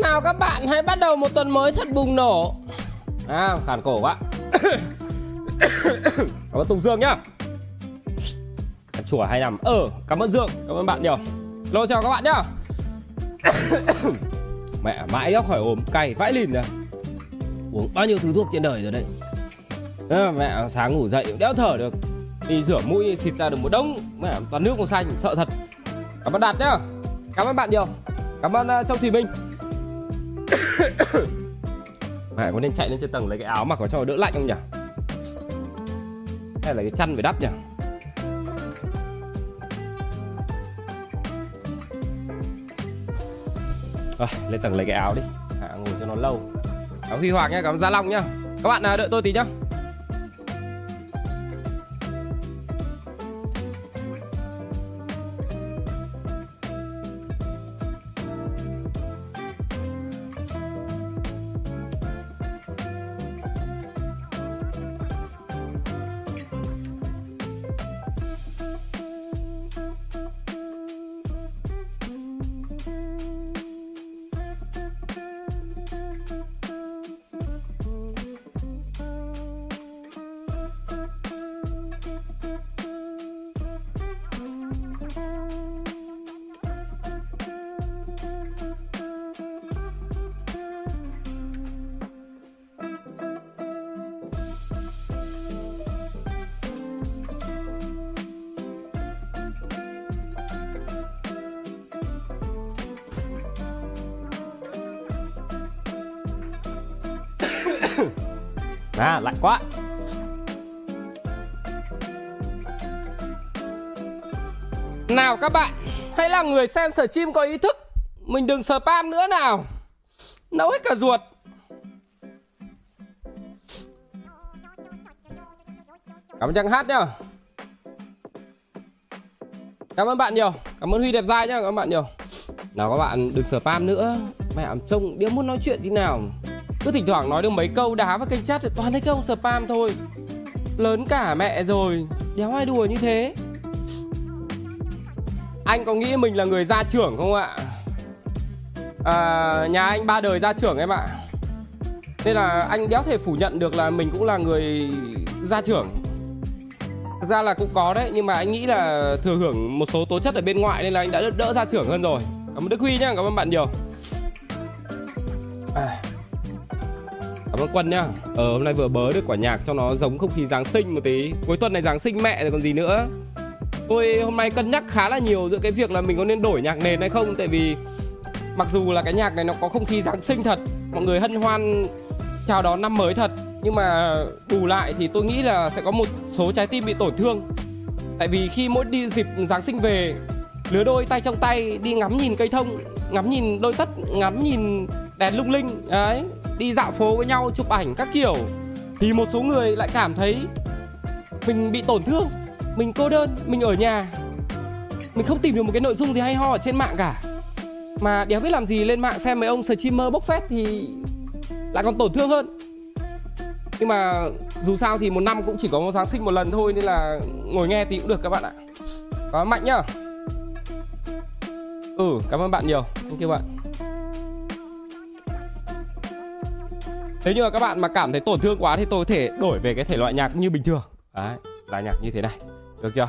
Nào các bạn hãy bắt đầu một tuần mới thật bùng nổ. À khản cổ quá. Cảm ơn Tùng Dương nhá. Chùa hay nằm Ờ cảm ơn Dương Cảm ơn bạn nhiều. Lô chào các bạn nhá. Mẹ mãi ra khỏi ốm Cay vãi lìn rồi. Uống bao nhiêu thứ thuốc trên đời rồi đấy. À, Mẹ sáng ngủ dậy đéo thở được. Đi rửa mũi xịt ra được một đống. Mẹ toàn nước màu xanh sợ thật. Cảm ơn Đạt nhá. Cảm ơn bạn nhiều. Cảm ơn uh, Châu Thùy Minh. Mẹ có nên chạy lên trên tầng lấy cái áo mặc vào cho nó đỡ lạnh không nhỉ? Hay là cái chăn phải đắp nhỉ? Rồi, lên tầng lấy cái áo đi. À, Ngồi cho nó lâu. Áo Huy Hoàng nhá, cảm ơn Gia Long nhá. Các bạn à, đợi tôi tí nhá. Là người xem sở chim có ý thức, Mình đừng spam nữa nào. Nấu hết cả ruột. Cảm ơn Trang Hát nhá. Cảm ơn bạn nhiều. Cảm ơn Huy đẹp dai nhá. Cảm ơn bạn nhiều. Nào các bạn đừng spam nữa. Mẹ trông đéo muốn nói chuyện thế nào. Cứ thỉnh thoảng nói được mấy câu đá vào kênh chat thì toàn thấy các ông spam thôi. Lớn cả mẹ rồi. Đéo ai đùa như thế? Anh có nghĩ mình là người gia trưởng không ạ? À, nhà anh ba đời gia trưởng em ạ. Nên là anh đéo thể phủ nhận được là mình cũng là người gia trưởng. Thực ra là cũng có đấy nhưng mà anh nghĩ là thừa hưởng một số tố chất ở bên ngoại nên là anh đã đỡ, đỡ gia trưởng hơn rồi. Cảm ơn đức huy nhá cảm ơn bạn nhiều. À. Cảm ơn Quân nhá. Ờ hôm nay vừa bớ được quả nhạc cho nó giống không khí Giáng sinh một tí. Cuối tuần này Giáng sinh mẹ rồi còn gì nữa. Tôi hôm nay cân nhắc khá là nhiều giữa cái việc là mình có nên đổi nhạc nền hay không Tại vì mặc dù là cái nhạc này nó có không khí Giáng sinh thật Mọi người hân hoan chào đón năm mới thật Nhưng mà bù lại thì tôi nghĩ là sẽ có một số trái tim bị tổn thương. Tại vì khi mỗi đi dịp Giáng sinh về Lứa đôi tay trong tay đi ngắm nhìn cây thông Ngắm nhìn đôi tất, ngắm nhìn đèn lung linh Đấy đi dạo phố với nhau chụp ảnh các kiểu thì một số người lại cảm thấy mình bị tổn thương mình cô đơn mình ở nhà. Mình không tìm được một cái nội dung gì hay ho ở trên mạng cả. Mà đéo biết làm gì lên mạng xem mấy ông streamer bốc phét thì lại còn tổn thương hơn. Nhưng mà dù sao thì một năm cũng chỉ có một giáng sinh một lần thôi nên là ngồi nghe thì cũng được các bạn ạ. Có mạnh nhá. Ừ cảm ơn bạn nhiều. Thank you bạn. Nếu như mà các bạn mà cảm thấy tổn thương quá thì tôi có thể đổi về cái thể loại nhạc như bình thường. Đấy, là nhạc như thế này. Được chưa?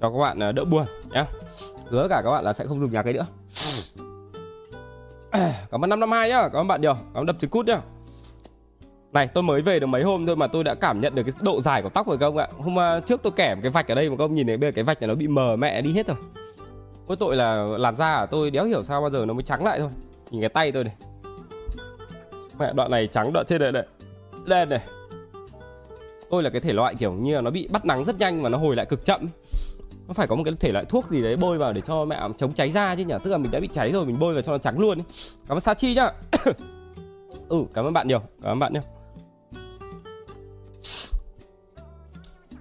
Cho các bạn ờ, đỡ buồn nhé. Hứa cả các bạn là sẽ không dùng nhạc ấy nữa. Cảm ơn 552 nhá, cảm ơn bạn nhiều. Cảm ơn đập trứng cút nhá. Này tôi mới về được mấy hôm thôi mà tôi đã cảm nhận được cái độ dài của tóc rồi các ông ạ. Hôm ờ, trước tôi kẻ một cái vạch ở đây mà các ông nhìn thấy bây giờ cái vạch này nó bị mờ mẹ đi hết rồi. Có tội là làn da của tôi đéo hiểu sao bao giờ nó mới trắng lại thôi. Nhìn cái tay tôi này. Mẹ đoạn này trắng đoạn trên này này. Đen này. Tôi là cái thể loại kiểu như là nó bị bắt nắng rất nhanh mà nó hồi lại cực chậm Nó phải có một cái thể loại thuốc gì đấy bôi vào để cho mẹ chống cháy da chứ nhỉ? Tức là mình đã bị cháy rồi, mình bôi vào cho nó trắng luôn Cảm ơn Sachi nhá. Ừ cảm ơn bạn nhiều, Cảm ơn bạn nhá.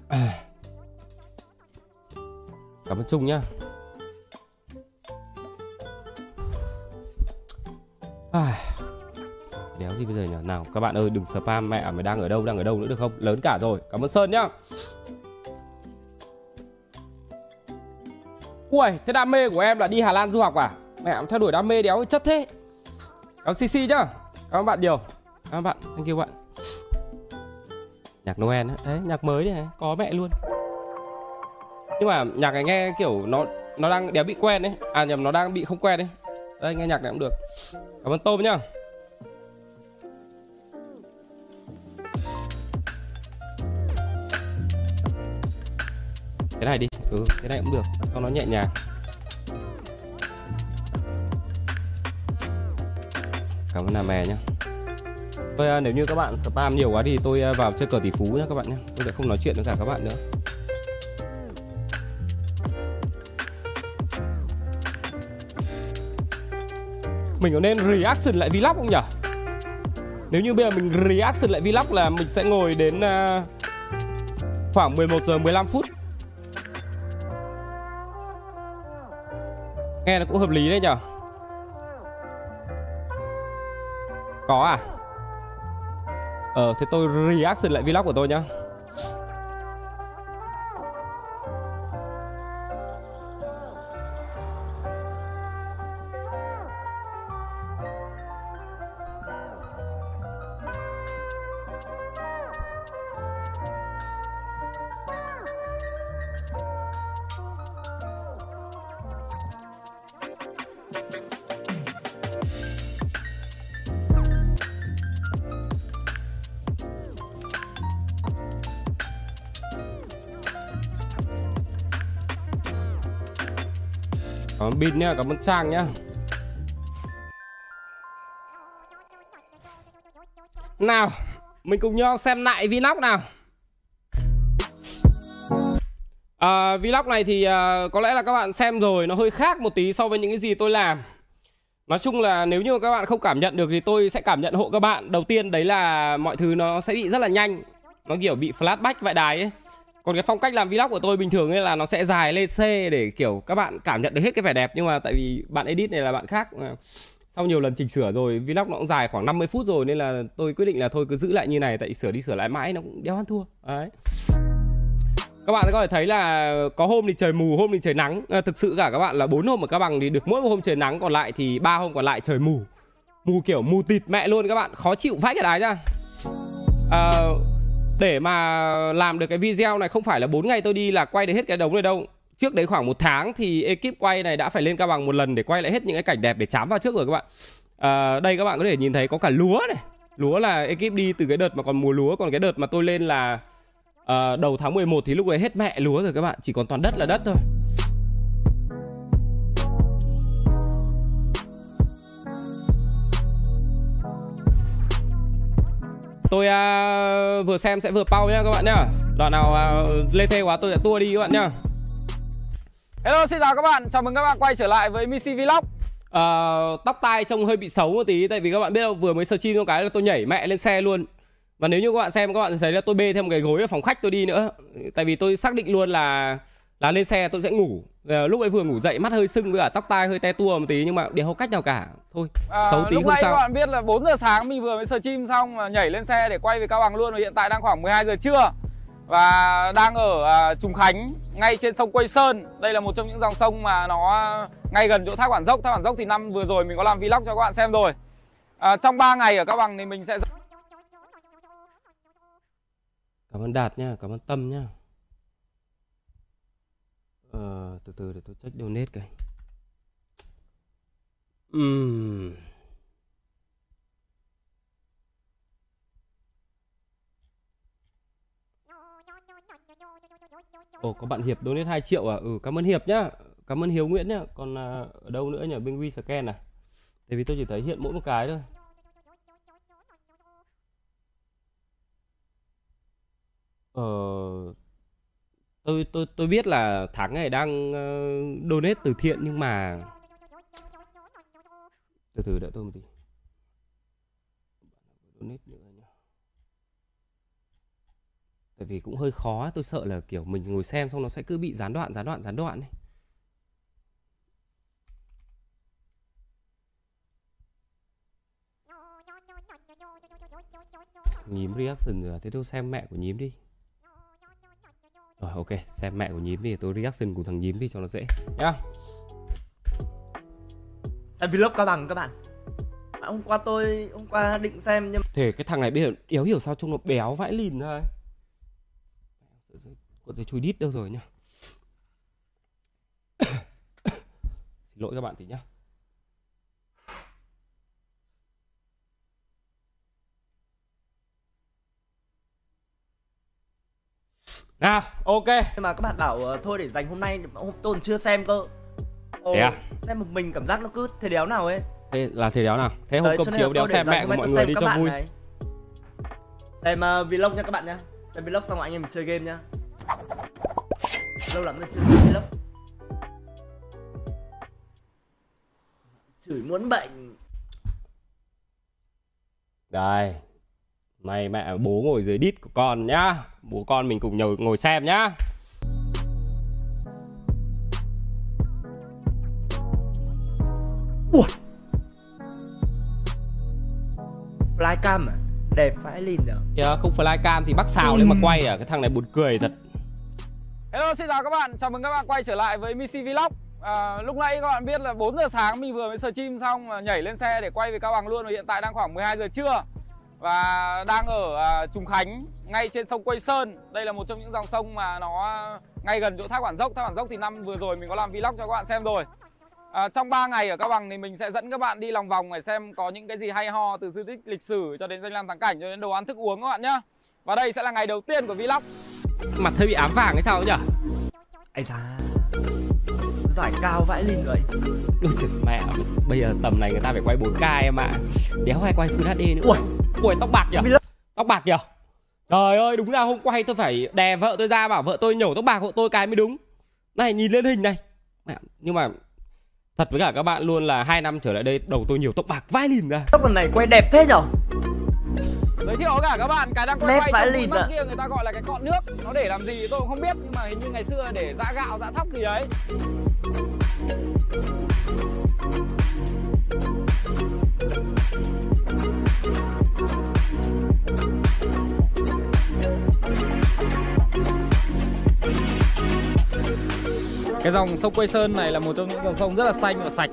Cảm ơn Trung nhá. À đéo gì bây giờ nhỉ? Nào, các bạn ơi, đừng spam mẹ mày đang ở đâu, đang ở đâu nữa được không? Lớn cả rồi, cảm ơn sơn nhá. Ui thế đam mê của em là đi hà lan du học à? Mẹ theo đuổi đam mê đéo chất thế. Cảm CC nhá. Cảm ơn bạn nhiều. Cảm ơn bạn. Thank you bạn. Nhạc Noel Đấy nhạc mới này Có mẹ luôn. Nhưng mà nhạc này nghe kiểu nó Nó đang, đéo bị quen đấy À nhầm, nó đang bị không quen đấy Đây, nghe nhạc này cũng được. Cảm ơn Tôm nhá. Cái này đi. Ừ cái này cũng được. Cho nó nhẹ nhàng. Cảm ơn là Mè nhá. Tôi à, nếu như các bạn spam nhiều quá thì tôi à, vào chơi cờ tỷ phú nhá các bạn nhé Tôi sẽ không nói chuyện với cả các bạn nữa. Mình có nên reaction lại vlog không nhỉ? Nếu như bây giờ mình reaction lại vlog là mình sẽ ngồi đến uh, khoảng 11 giờ 15 phút. Nghe nó cũng hợp lý đấy nhở? Có à Ờ thế tôi reaction lại vlog của tôi nhá Cảm ơn cảm ơn Trang nhá. Nào, mình cùng nhau xem lại vlog nào. À, Vlog này thì à, có lẽ là các bạn xem rồi Nó hơi khác một tí so với những cái gì tôi làm. Nói chung là nếu như các bạn không cảm nhận được thì tôi sẽ cảm nhận hộ các bạn. Đầu tiên đấy là mọi thứ nó sẽ bị rất là nhanh. Nó kiểu bị flashback vại đài ấy còn cái phong cách làm vlog của tôi bình thường ấy là nó sẽ dài lên C để kiểu các bạn cảm nhận được hết cái vẻ đẹp. Nhưng mà tại vì bạn edit này là bạn khác. Sau nhiều lần chỉnh sửa rồi vlog nó cũng dài khoảng 50 phút rồi nên là tôi quyết định là thôi cứ giữ lại như này tại sửa đi sửa lại mãi nó cũng đéo ăn thua. Đấy. Các bạn có thể thấy là có hôm thì trời mù hôm thì trời nắng. À, thực sự cả các bạn là bốn hôm ở các bằng thì được mỗi một hôm trời nắng còn lại thì ba hôm còn lại trời mù. Mù kiểu mù tịt mẹ luôn các bạn khó chịu vãi cả đái ra. À, để mà làm được cái video này không phải là 4 ngày tôi đi là quay được hết cái đống này đâu. Trước đấy khoảng một tháng thì ekip quay này đã phải lên cao bằng một lần để quay lại hết những cái cảnh đẹp để chám vào trước rồi các bạn. À, Đây các bạn có thể nhìn thấy có cả lúa này. Lúa là ekip đi từ cái đợt mà còn mùa lúa Còn cái đợt mà tôi lên là à, đầu tháng 11 thì lúc đấy hết mẹ lúa rồi các bạn. Chỉ còn toàn đất là đất thôi. Tôi uh, vừa xem sẽ vừa pau nhá các bạn nhá. Đoạn nào uh, lê thê quá tôi sẽ tua đi các bạn nhá. Hello xin chào các bạn, chào mừng các bạn quay trở lại với Missy Vlog. Uh, Tóc tai trông hơi bị xấu một tí Tại vì các bạn biết không, vừa mới stream một cái là tôi nhảy mẹ lên xe luôn. Và nếu như các bạn xem các bạn thấy là tôi bê thêm một cái gối ở phòng khách tôi đi nữa. Tại vì tôi xác định luôn là là lên xe tôi sẽ ngủ. À, lúc ấy vừa ngủ dậy mắt hơi sưng với cả tóc tai hơi te tua một tí nhưng mà đều không cách nào cả. Thôi à, xấu tí lúc không nãy sao. các bạn biết là 4 giờ sáng mình vừa mới stream xong mà nhảy lên xe để quay về cao bằng luôn và hiện tại đang khoảng 12 giờ trưa. Và đang ở à, Trùng Khánh ngay trên sông Quây Sơn. Đây là một trong những dòng sông mà nó ngay gần chỗ thác Bản Dốc. Thác Bản Dốc thì năm vừa rồi mình có làm vlog cho các bạn xem rồi. À, trong 3 ngày ở cao bằng thì mình sẽ cảm ơn đạt nha cảm ơn tâm nha Ờ, từ từ để tôi check donate cái. Uhm. Ồ, có bạn Hiệp donate 2 triệu à? Ừ, cảm ơn Hiệp nhá. Cảm ơn Hiếu Nguyễn nhá. Còn à, ở đâu nữa nhỉ? Bên WeScan à? Tại vì tôi chỉ thấy hiện mỗi một cái thôi. Ờ tôi tôi tôi biết là thắng này đang uh, donate từ thiện nhưng mà từ từ đợi tôi một tí. Donate nữa nhá. Tại vì cũng hơi khó tôi sợ là kiểu mình ngồi xem xong nó sẽ cứ bị gián đoạn gián đoạn gián đoạn ấy. Nhím reaction rồi à? thế tôi xem mẹ của nhím đi rồi ok, xem mẹ của nhím đi, tôi reaction của thằng nhím đi cho nó dễ nhá. Em vlog cao bằng các bạn hôm qua tôi hôm qua định xem nhưng Thế cái thằng này bây giờ đéo hiểu sao trông nó béo vãi lìn ấy. Cuộn dây chui đít đâu rồi nhá Xin lỗi các bạn tí nhá Nào, ok. Mà các bạn bảo ờ, thôi để dành hôm nay hôm tôi còn chưa xem cơ. Ồ, Thế à? xem một mình cảm giác nó cứ thế đéo nào ấy. Thế là thế đéo nào? Thế hôm Đấy, chiếu là đéo xem mẹ của mọi người đi cho vui. này. xem uh, vlog nha các bạn nhá. Xem vlog xong rồi anh em mình chơi game nhá. Lâu lắm rồi chưa xem vlog. Chửi muốn bệnh. Đây Mày mẹ bố ngồi dưới đít của con nhá. Bố con mình cùng ngồi, ngồi xem nhá. Ui flycam à? Đẹp vãi lìn rồi Kìa không flycam thì bắt xào lên mà quay à? Cái thằng này buồn cười thật. Hello xin chào các bạn, chào mừng các bạn quay trở lại với Missy Vlog. À, Lúc nãy các bạn biết là 4 giờ sáng mình vừa mới stream xong nhảy lên xe để quay về Cao Bằng luôn Và hiện tại đang khoảng 12 giờ trưa Và đang ở à, Trùng Khánh, ngay trên sông Quây Sơn. Đây là một trong những dòng sông mà nó ngay gần chỗ thác Bản Dốc. Thác Bản Dốc thì năm vừa rồi mình có làm vlog cho các bạn xem rồi. À, Trong 3 ngày ở Cao Bằng thì mình sẽ dẫn các bạn đi lòng vòng để xem có những cái gì hay ho Từ di tích lịch sử cho đến danh lam thắng cảnh cho đến đồ ăn thức uống các bạn nhé Và đây sẽ là ngày đầu tiên của vlog. Mặt hơi bị ám vàng hay sao nhỉ ai da. Giải cao vãi lìn vậy. Ôi giời, mẹ Bây giờ tầm này người ta phải quay 4K em ạ. Đéo ai quay Full HD nữa. Ui. Ui tóc bạc nhỉ. Tóc bạc nhỉ Trời ơi đúng ra hôm quay tôi phải đè vợ tôi ra bảo vợ tôi nhổ tóc bạc hộ tôi cái mới đúng. Này nhìn lên hình này. Nhưng mà Thật với cả các bạn luôn là hai năm trở lại đây đầu tôi nhiều tóc bạc vai lìn ra. Tóc lần này quay đẹp thế nhở? Giới thiệu cả các bạn cái đang quay Nét quay trong mắt ạ. kia người ta gọi là cái cọn nước. Nó để làm gì tôi cũng không biết nhưng mà hình như ngày xưa để dã gạo dã thóc gì đấy cái dòng sông Quây Sơn này là một trong những dòng sông rất là xanh và sạch.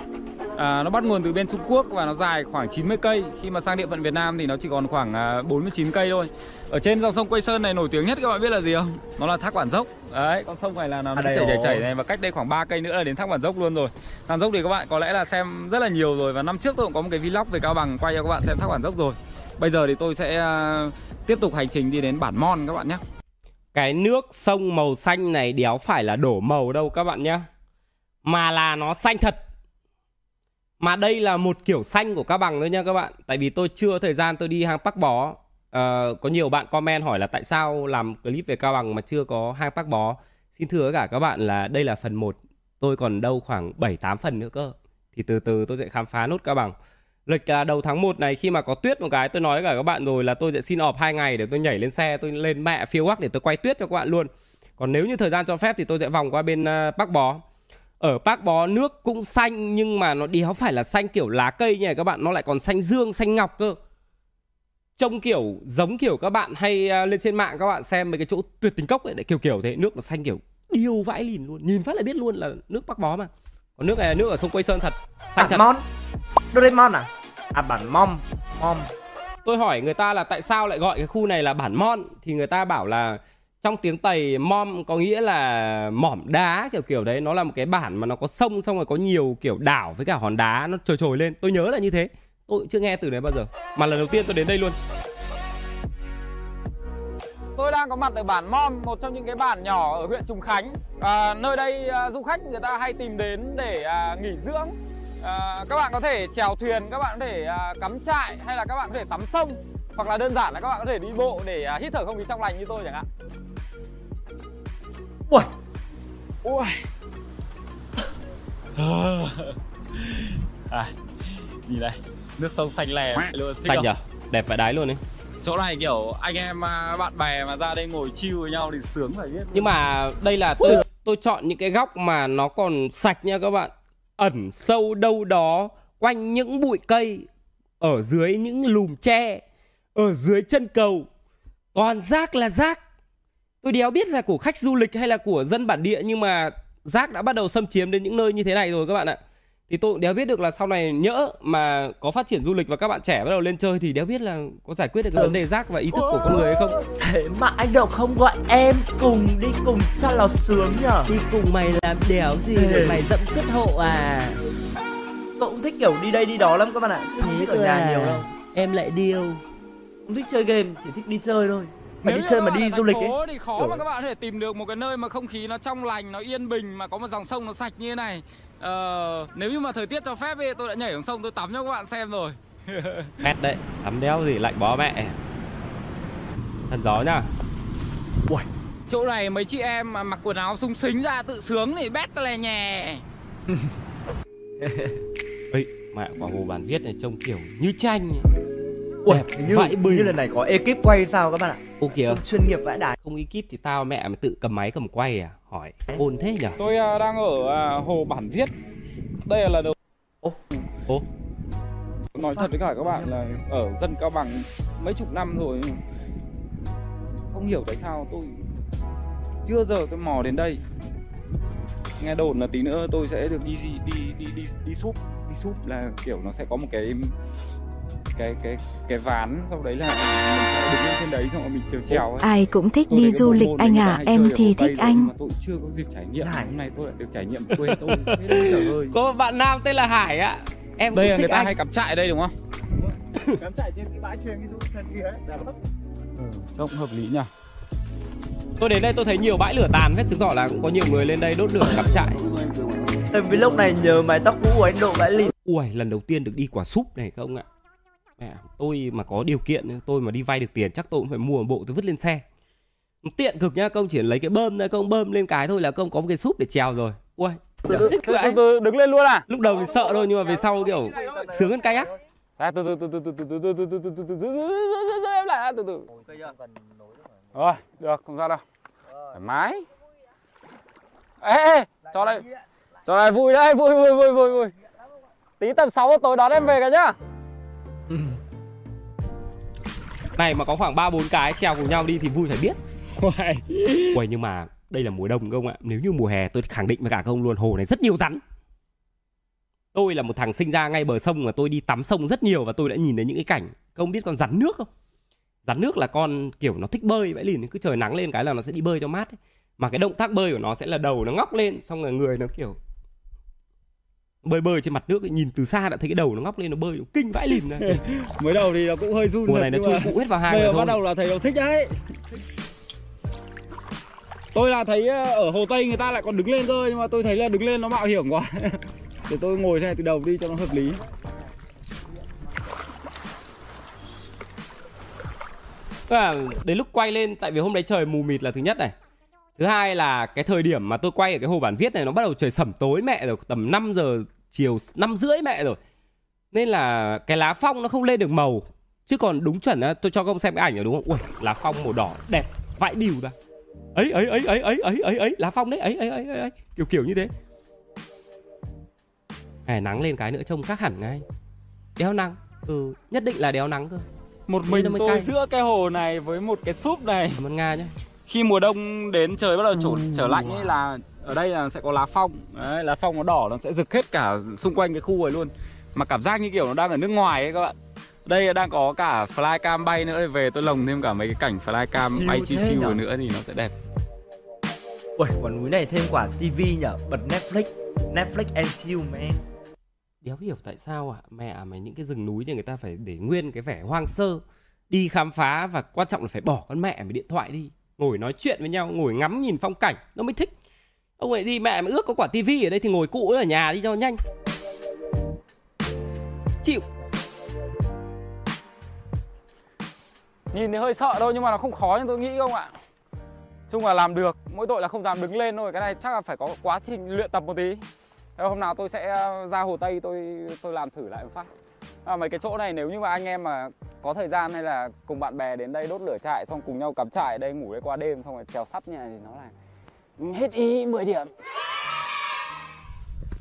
À, nó bắt nguồn từ bên Trung Quốc và nó dài khoảng 90 cây. Khi mà sang địa phận Việt Nam thì nó chỉ còn khoảng à, 49 cây thôi. Ở trên dòng sông Quây Sơn này nổi tiếng nhất các bạn biết là gì không? Nó là thác Bản Dốc. Đấy, con sông này là nó À, chảy chảy chảy này Và cách đây khoảng 3 cây nữa là đến thác Bản Dốc luôn rồi. Bản Dốc thì các bạn có lẽ là xem rất là nhiều rồi Và năm trước tôi cũng có một cái vlog về Cao Bằng quay cho các bạn xem thác Bản Dốc rồi. Bây giờ thì tôi sẽ à, tiếp tục hành trình đi đến Bản Mon các bạn nhé cái nước sông màu xanh này đéo phải là đổ màu đâu các bạn nhé Mà là nó xanh thật. Mà đây là một kiểu xanh của Cao Bằng thôi nha các bạn. Tại vì tôi chưa thời gian tôi đi hang Park Bó. Ờ, Có nhiều bạn comment hỏi là tại sao làm clip về Cao Bằng mà chưa có hang Park Bó. Xin thưa cả các bạn là đây là phần 1 Tôi còn đâu khoảng 7-8 phần nữa cơ. Thì từ từ tôi sẽ khám phá nốt Cao Bằng. Lịch là đầu tháng 1 này khi mà có tuyết một cái tôi nói với cả các bạn rồi là tôi sẽ xin họp hai ngày để tôi nhảy lên xe tôi lên mẹ phiêu quắc để tôi quay tuyết cho các bạn luôn. Còn nếu như thời gian cho phép thì tôi sẽ vòng qua bên à, uh, Bắc Bó. Ở Bắc Bó nước cũng xanh nhưng mà nó đéo phải là xanh kiểu lá cây nha các bạn, nó lại còn xanh dương, xanh ngọc cơ. Trông kiểu giống kiểu các bạn hay uh, lên trên mạng các bạn xem mấy cái chỗ tuyệt tình cốc ấy để kiểu kiểu thế, nước nó xanh kiểu điêu vãi lìn luôn, nhìn phát là biết luôn là nước Bắc Bó mà. Còn nước này là nước ở sông Quây Sơn thật, xanh thật. mon. Doraemon à? À bản mom. Mom. Tôi hỏi người ta là tại sao lại gọi cái khu này là bản mon? Thì người ta bảo là trong tiếng tây mom có nghĩa là mỏm đá kiểu kiểu đấy. Nó là một cái bản mà nó có sông xong rồi có nhiều kiểu đảo với cả hòn đá nó trồi trồi lên. Tôi nhớ là như thế. Tôi chưa nghe từ đấy bao giờ. Mà lần đầu tiên tôi đến đây luôn Tôi đang có mặt ở bản Mom, một trong những cái bản nhỏ ở huyện Trùng Khánh. À, nơi đây à, du khách người ta hay tìm đến để à, nghỉ dưỡng. À, các bạn có thể chèo thuyền, các bạn có thể à, cắm trại hay là các bạn có thể tắm sông hoặc là đơn giản là các bạn có thể đi bộ để à, hít thở không khí trong lành như tôi chẳng hạn. ui Ui. à, nhìn đây, nước sông xanh lè luôn. xanh nhở đẹp vãi đái luôn ấy Chỗ này kiểu anh em à, bạn bè mà ra đây ngồi chill với nhau thì sướng phải biết. nhưng mà đây là tôi tôi chọn những cái góc mà nó còn sạch nha các bạn. Ẩn sâu đâu đó quanh những bụi cây, ở dưới những lùm tre, ở dưới chân cầu. Toàn rác là rác. Tôi đéo biết là của khách du lịch hay là của dân bản địa, nhưng mà rác đã bắt đầu xâm chiếm đến những nơi như thế này rồi các bạn ạ thì tôi cũng đéo biết được là sau này nhỡ mà có phát triển du lịch và các bạn trẻ bắt đầu lên chơi thì đéo biết là có giải quyết được cái vấn đề rác và ý thức của con người hay không? Thế mà anh Đậu không gọi em cùng đi cùng cho nó sướng nhở? Đi cùng mày làm đéo gì được mày dẫm cứt hộ à? Cậu cũng thích kiểu đi đây đi đó lắm các bạn ạ Chứ không thích ở nhà à? nhiều đâu. Em lại điêu. Không thích chơi game, chỉ thích đi chơi thôi. Mà Nếu đi chơi mà đi du lịch ấy thì khó Trời mà các bạn có thể tìm được một cái nơi mà không khí nó trong lành, nó yên bình mà có một dòng sông nó sạch như thế này. Ờ, nếu như mà thời tiết cho phép ấy, tôi đã nhảy xuống sông tôi tắm cho các bạn xem rồi. Phét đấy Tắm đéo gì lạnh bó mẹ Thân gió nhá Chỗ này mấy chị em mà mặc quần áo sung sính ra tự sướng thì bét là nhè. Ê, mẹ quả hồ bản viết này trông kiểu như tranh. Ui, như, vãi bừng. như lần này có ekip quay sao các bạn ạ Ô kìa Trông chuyên nghiệp vãi đài Không ekip thì tao mẹ mày tự cầm máy cầm quay à Hỏi. Ôn thế nhở? Tôi à, đang ở à, hồ Bản Viết. Đây là lần đầu Ô, Ô. Nói thật với cả các bạn là ở dân Cao Bằng mấy chục năm rồi. Không hiểu tại sao tôi chưa giờ tôi mò đến đây. Nghe đồn là tí nữa tôi sẽ được đi đi đi đi đi, đi súp. Đi súp là kiểu nó sẽ có một cái cái cái cái ván sau đấy là mình sẽ đứng lên trên đấy xong rồi mình trèo trèo ấy. Ai cũng thích Tôi đi du lịch anh à, em thì thích rồi, anh. mà tôi chưa có dịp trải nghiệm. Hôm nay tôi lại được trải nghiệm quê tôi. Ơi. Có một bạn nam tên là Hải ạ. Em đây cũng là thích người ta anh. hay cắm trại đây đúng không? Cắm trại trên cái bãi truyền cái dụ sân kia ấy đẹp lắm trông hợp lý nhỉ? Tôi đến đây tôi thấy nhiều bãi lửa tàn hết Chứng tỏ là cũng có nhiều người lên đây đốt lửa cắm trại. Vlog này nhờ mái tóc cũ của anh Độ vãi lìn. Ui lần đầu tiên được đi quả súp này các ông ạ Mẹ, tôi mà có điều kiện tôi mà đi vay được tiền chắc tôi cũng phải mua một bộ tôi vứt lên xe. Tiện cực nhá công chỉ lấy cái bơm ra công bơm lên cái thôi là công có một cái súp để trèo rồi. Ui từ vậy. từ đứng lên luôn à? Lúc đầu thì sợ thôi nhưng mà về sau kiểu sướng hơn kayak À, từ từ từ từ từ từ từ từ từ từ từ từ từ từ từ em lại từ từ. Rồi được không sao đâu. Thoải mái. Ê, cho đây cho đây vui đấy vui vui vui vui vui. Tí tầm 6 tối đón em về cả nhá này mà có khoảng ba bốn cái trèo cùng nhau đi thì vui phải biết. Ui nhưng mà đây là mùa đông không ạ? Nếu như mùa hè tôi khẳng định với cả công luôn hồ này rất nhiều rắn. Tôi là một thằng sinh ra ngay bờ sông mà tôi đi tắm sông rất nhiều và tôi đã nhìn thấy những cái cảnh. Công biết con rắn nước không? Rắn nước là con kiểu nó thích bơi vậy liền cứ trời nắng lên cái là nó sẽ đi bơi cho mát ấy. mà cái động tác bơi của nó sẽ là đầu nó ngóc lên xong rồi người nó kiểu bơi bơi trên mặt nước ấy, nhìn từ xa đã thấy cái đầu nó ngóc lên nó bơi kinh vãi lìn ra. Mới đầu thì nó cũng hơi run mùa này nó nhưng mà chui cụ hết vào rồi giờ thôi bắt đầu là thấy nó thích đấy. Tôi là thấy ờ, ở hồ tây người ta lại còn đứng lên cơ nhưng mà tôi thấy là đứng lên nó mạo hiểm quá. Để tôi ngồi thế này từ đầu đi cho nó hợp lý. Là đến lúc quay lên tại vì hôm đấy trời mù mịt là thứ nhất này. Thứ hai là cái thời điểm mà tôi quay ở cái hồ bản viết này nó bắt đầu trời sẩm tối mẹ rồi tầm 5 giờ chiều năm rưỡi mẹ rồi nên là cái lá phong nó không lên được màu chứ còn đúng chuẩn á tôi cho các ông xem cái ảnh rồi đúng không ui lá phong màu đỏ đẹp vãi điều ra ấy ấy ấy ấy ấy ấy ấy ấy lá phong đấy ấy ấy ấy ấy, ấy. kiểu kiểu như thế này nắng lên cái nữa trông khác hẳn ngay đeo nắng ừ nhất định là đeo nắng cơ một mình tôi cay. giữa cái hồ này với một cái súp này cảm ơn nga nhé khi mùa đông đến trời bắt đầu trở, trở lạnh ấy là ở đây là sẽ có lá phong. Đấy, lá phong nó đỏ nó sẽ rực hết cả xung quanh cái khu này luôn. Mà cảm giác như kiểu nó đang ở nước ngoài ấy các bạn. Đây đang có cả flycam bay nữa. Về tôi lồng thêm cả mấy cái cảnh flycam Chill bay chiêu chiêu nhở? nữa thì nó sẽ đẹp. Ui, quả núi này thêm quả tivi nhở? Bật Netflix Netflix and chill man đéo hiểu tại sao à mẹ mày những cái rừng núi thì người ta phải để nguyên cái vẻ hoang sơ đi khám phá và quan trọng là phải bỏ con mẹ mày điện thoại đi. Ngồi nói chuyện với nhau ngồi ngắm nhìn phong cảnh nó mới thích ông ấy đi mẹ mà ước có quả tivi ở đây thì ngồi cụ ở nhà đi cho nhanh. Chịu. Nhìn thì hơi sợ thôi nhưng mà nó không khó như tôi nghĩ không ạ. Chung là làm được mỗi tội là không dám đứng lên thôi cái này chắc là phải có quá trình luyện tập một tí. Thế hôm nào tôi sẽ ờ, ra hồ tây tôi tôi làm thử lại một phát. À, mấy cái chỗ này nếu như mà anh em mà có thời gian hay là cùng bạn bè đến đây đốt lửa trại xong cùng nhau cắm trại ở đây ngủ đây qua đêm xong rồi trèo sắt nhà thì nó là hết ý 10 điểm.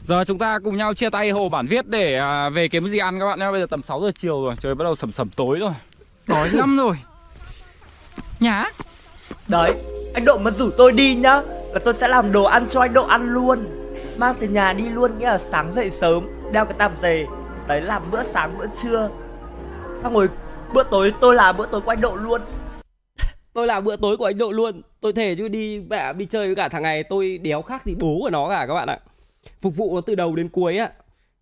Giờ chúng ta cùng nhau chia tay hồ bản viết để à, về kiếm cái gì ăn các bạn nhé Bây giờ tầm 6 giờ chiều rồi, trời bắt đầu sầm sầm tối rồi. Đói lắm rồi. Nhá. Đấy, anh Độ mà rủ tôi đi nhá Là tôi sẽ làm đồ ăn cho anh Độ ăn luôn. Mang từ nhà đi luôn nghĩa là sáng dậy sớm đeo cái tạp dề. Đấy làm bữa sáng bữa trưa. Xong rồi bữa tối tôi làm bữa tối của anh độ luôn tôi là bữa tối của anh độ luôn. Tôi thề chứ đi mẹ đi chơi với cả thằng này tôi đéo khác thì bố của nó cả các bạn ạ. Phục vụ nó từ đầu đến cuối á.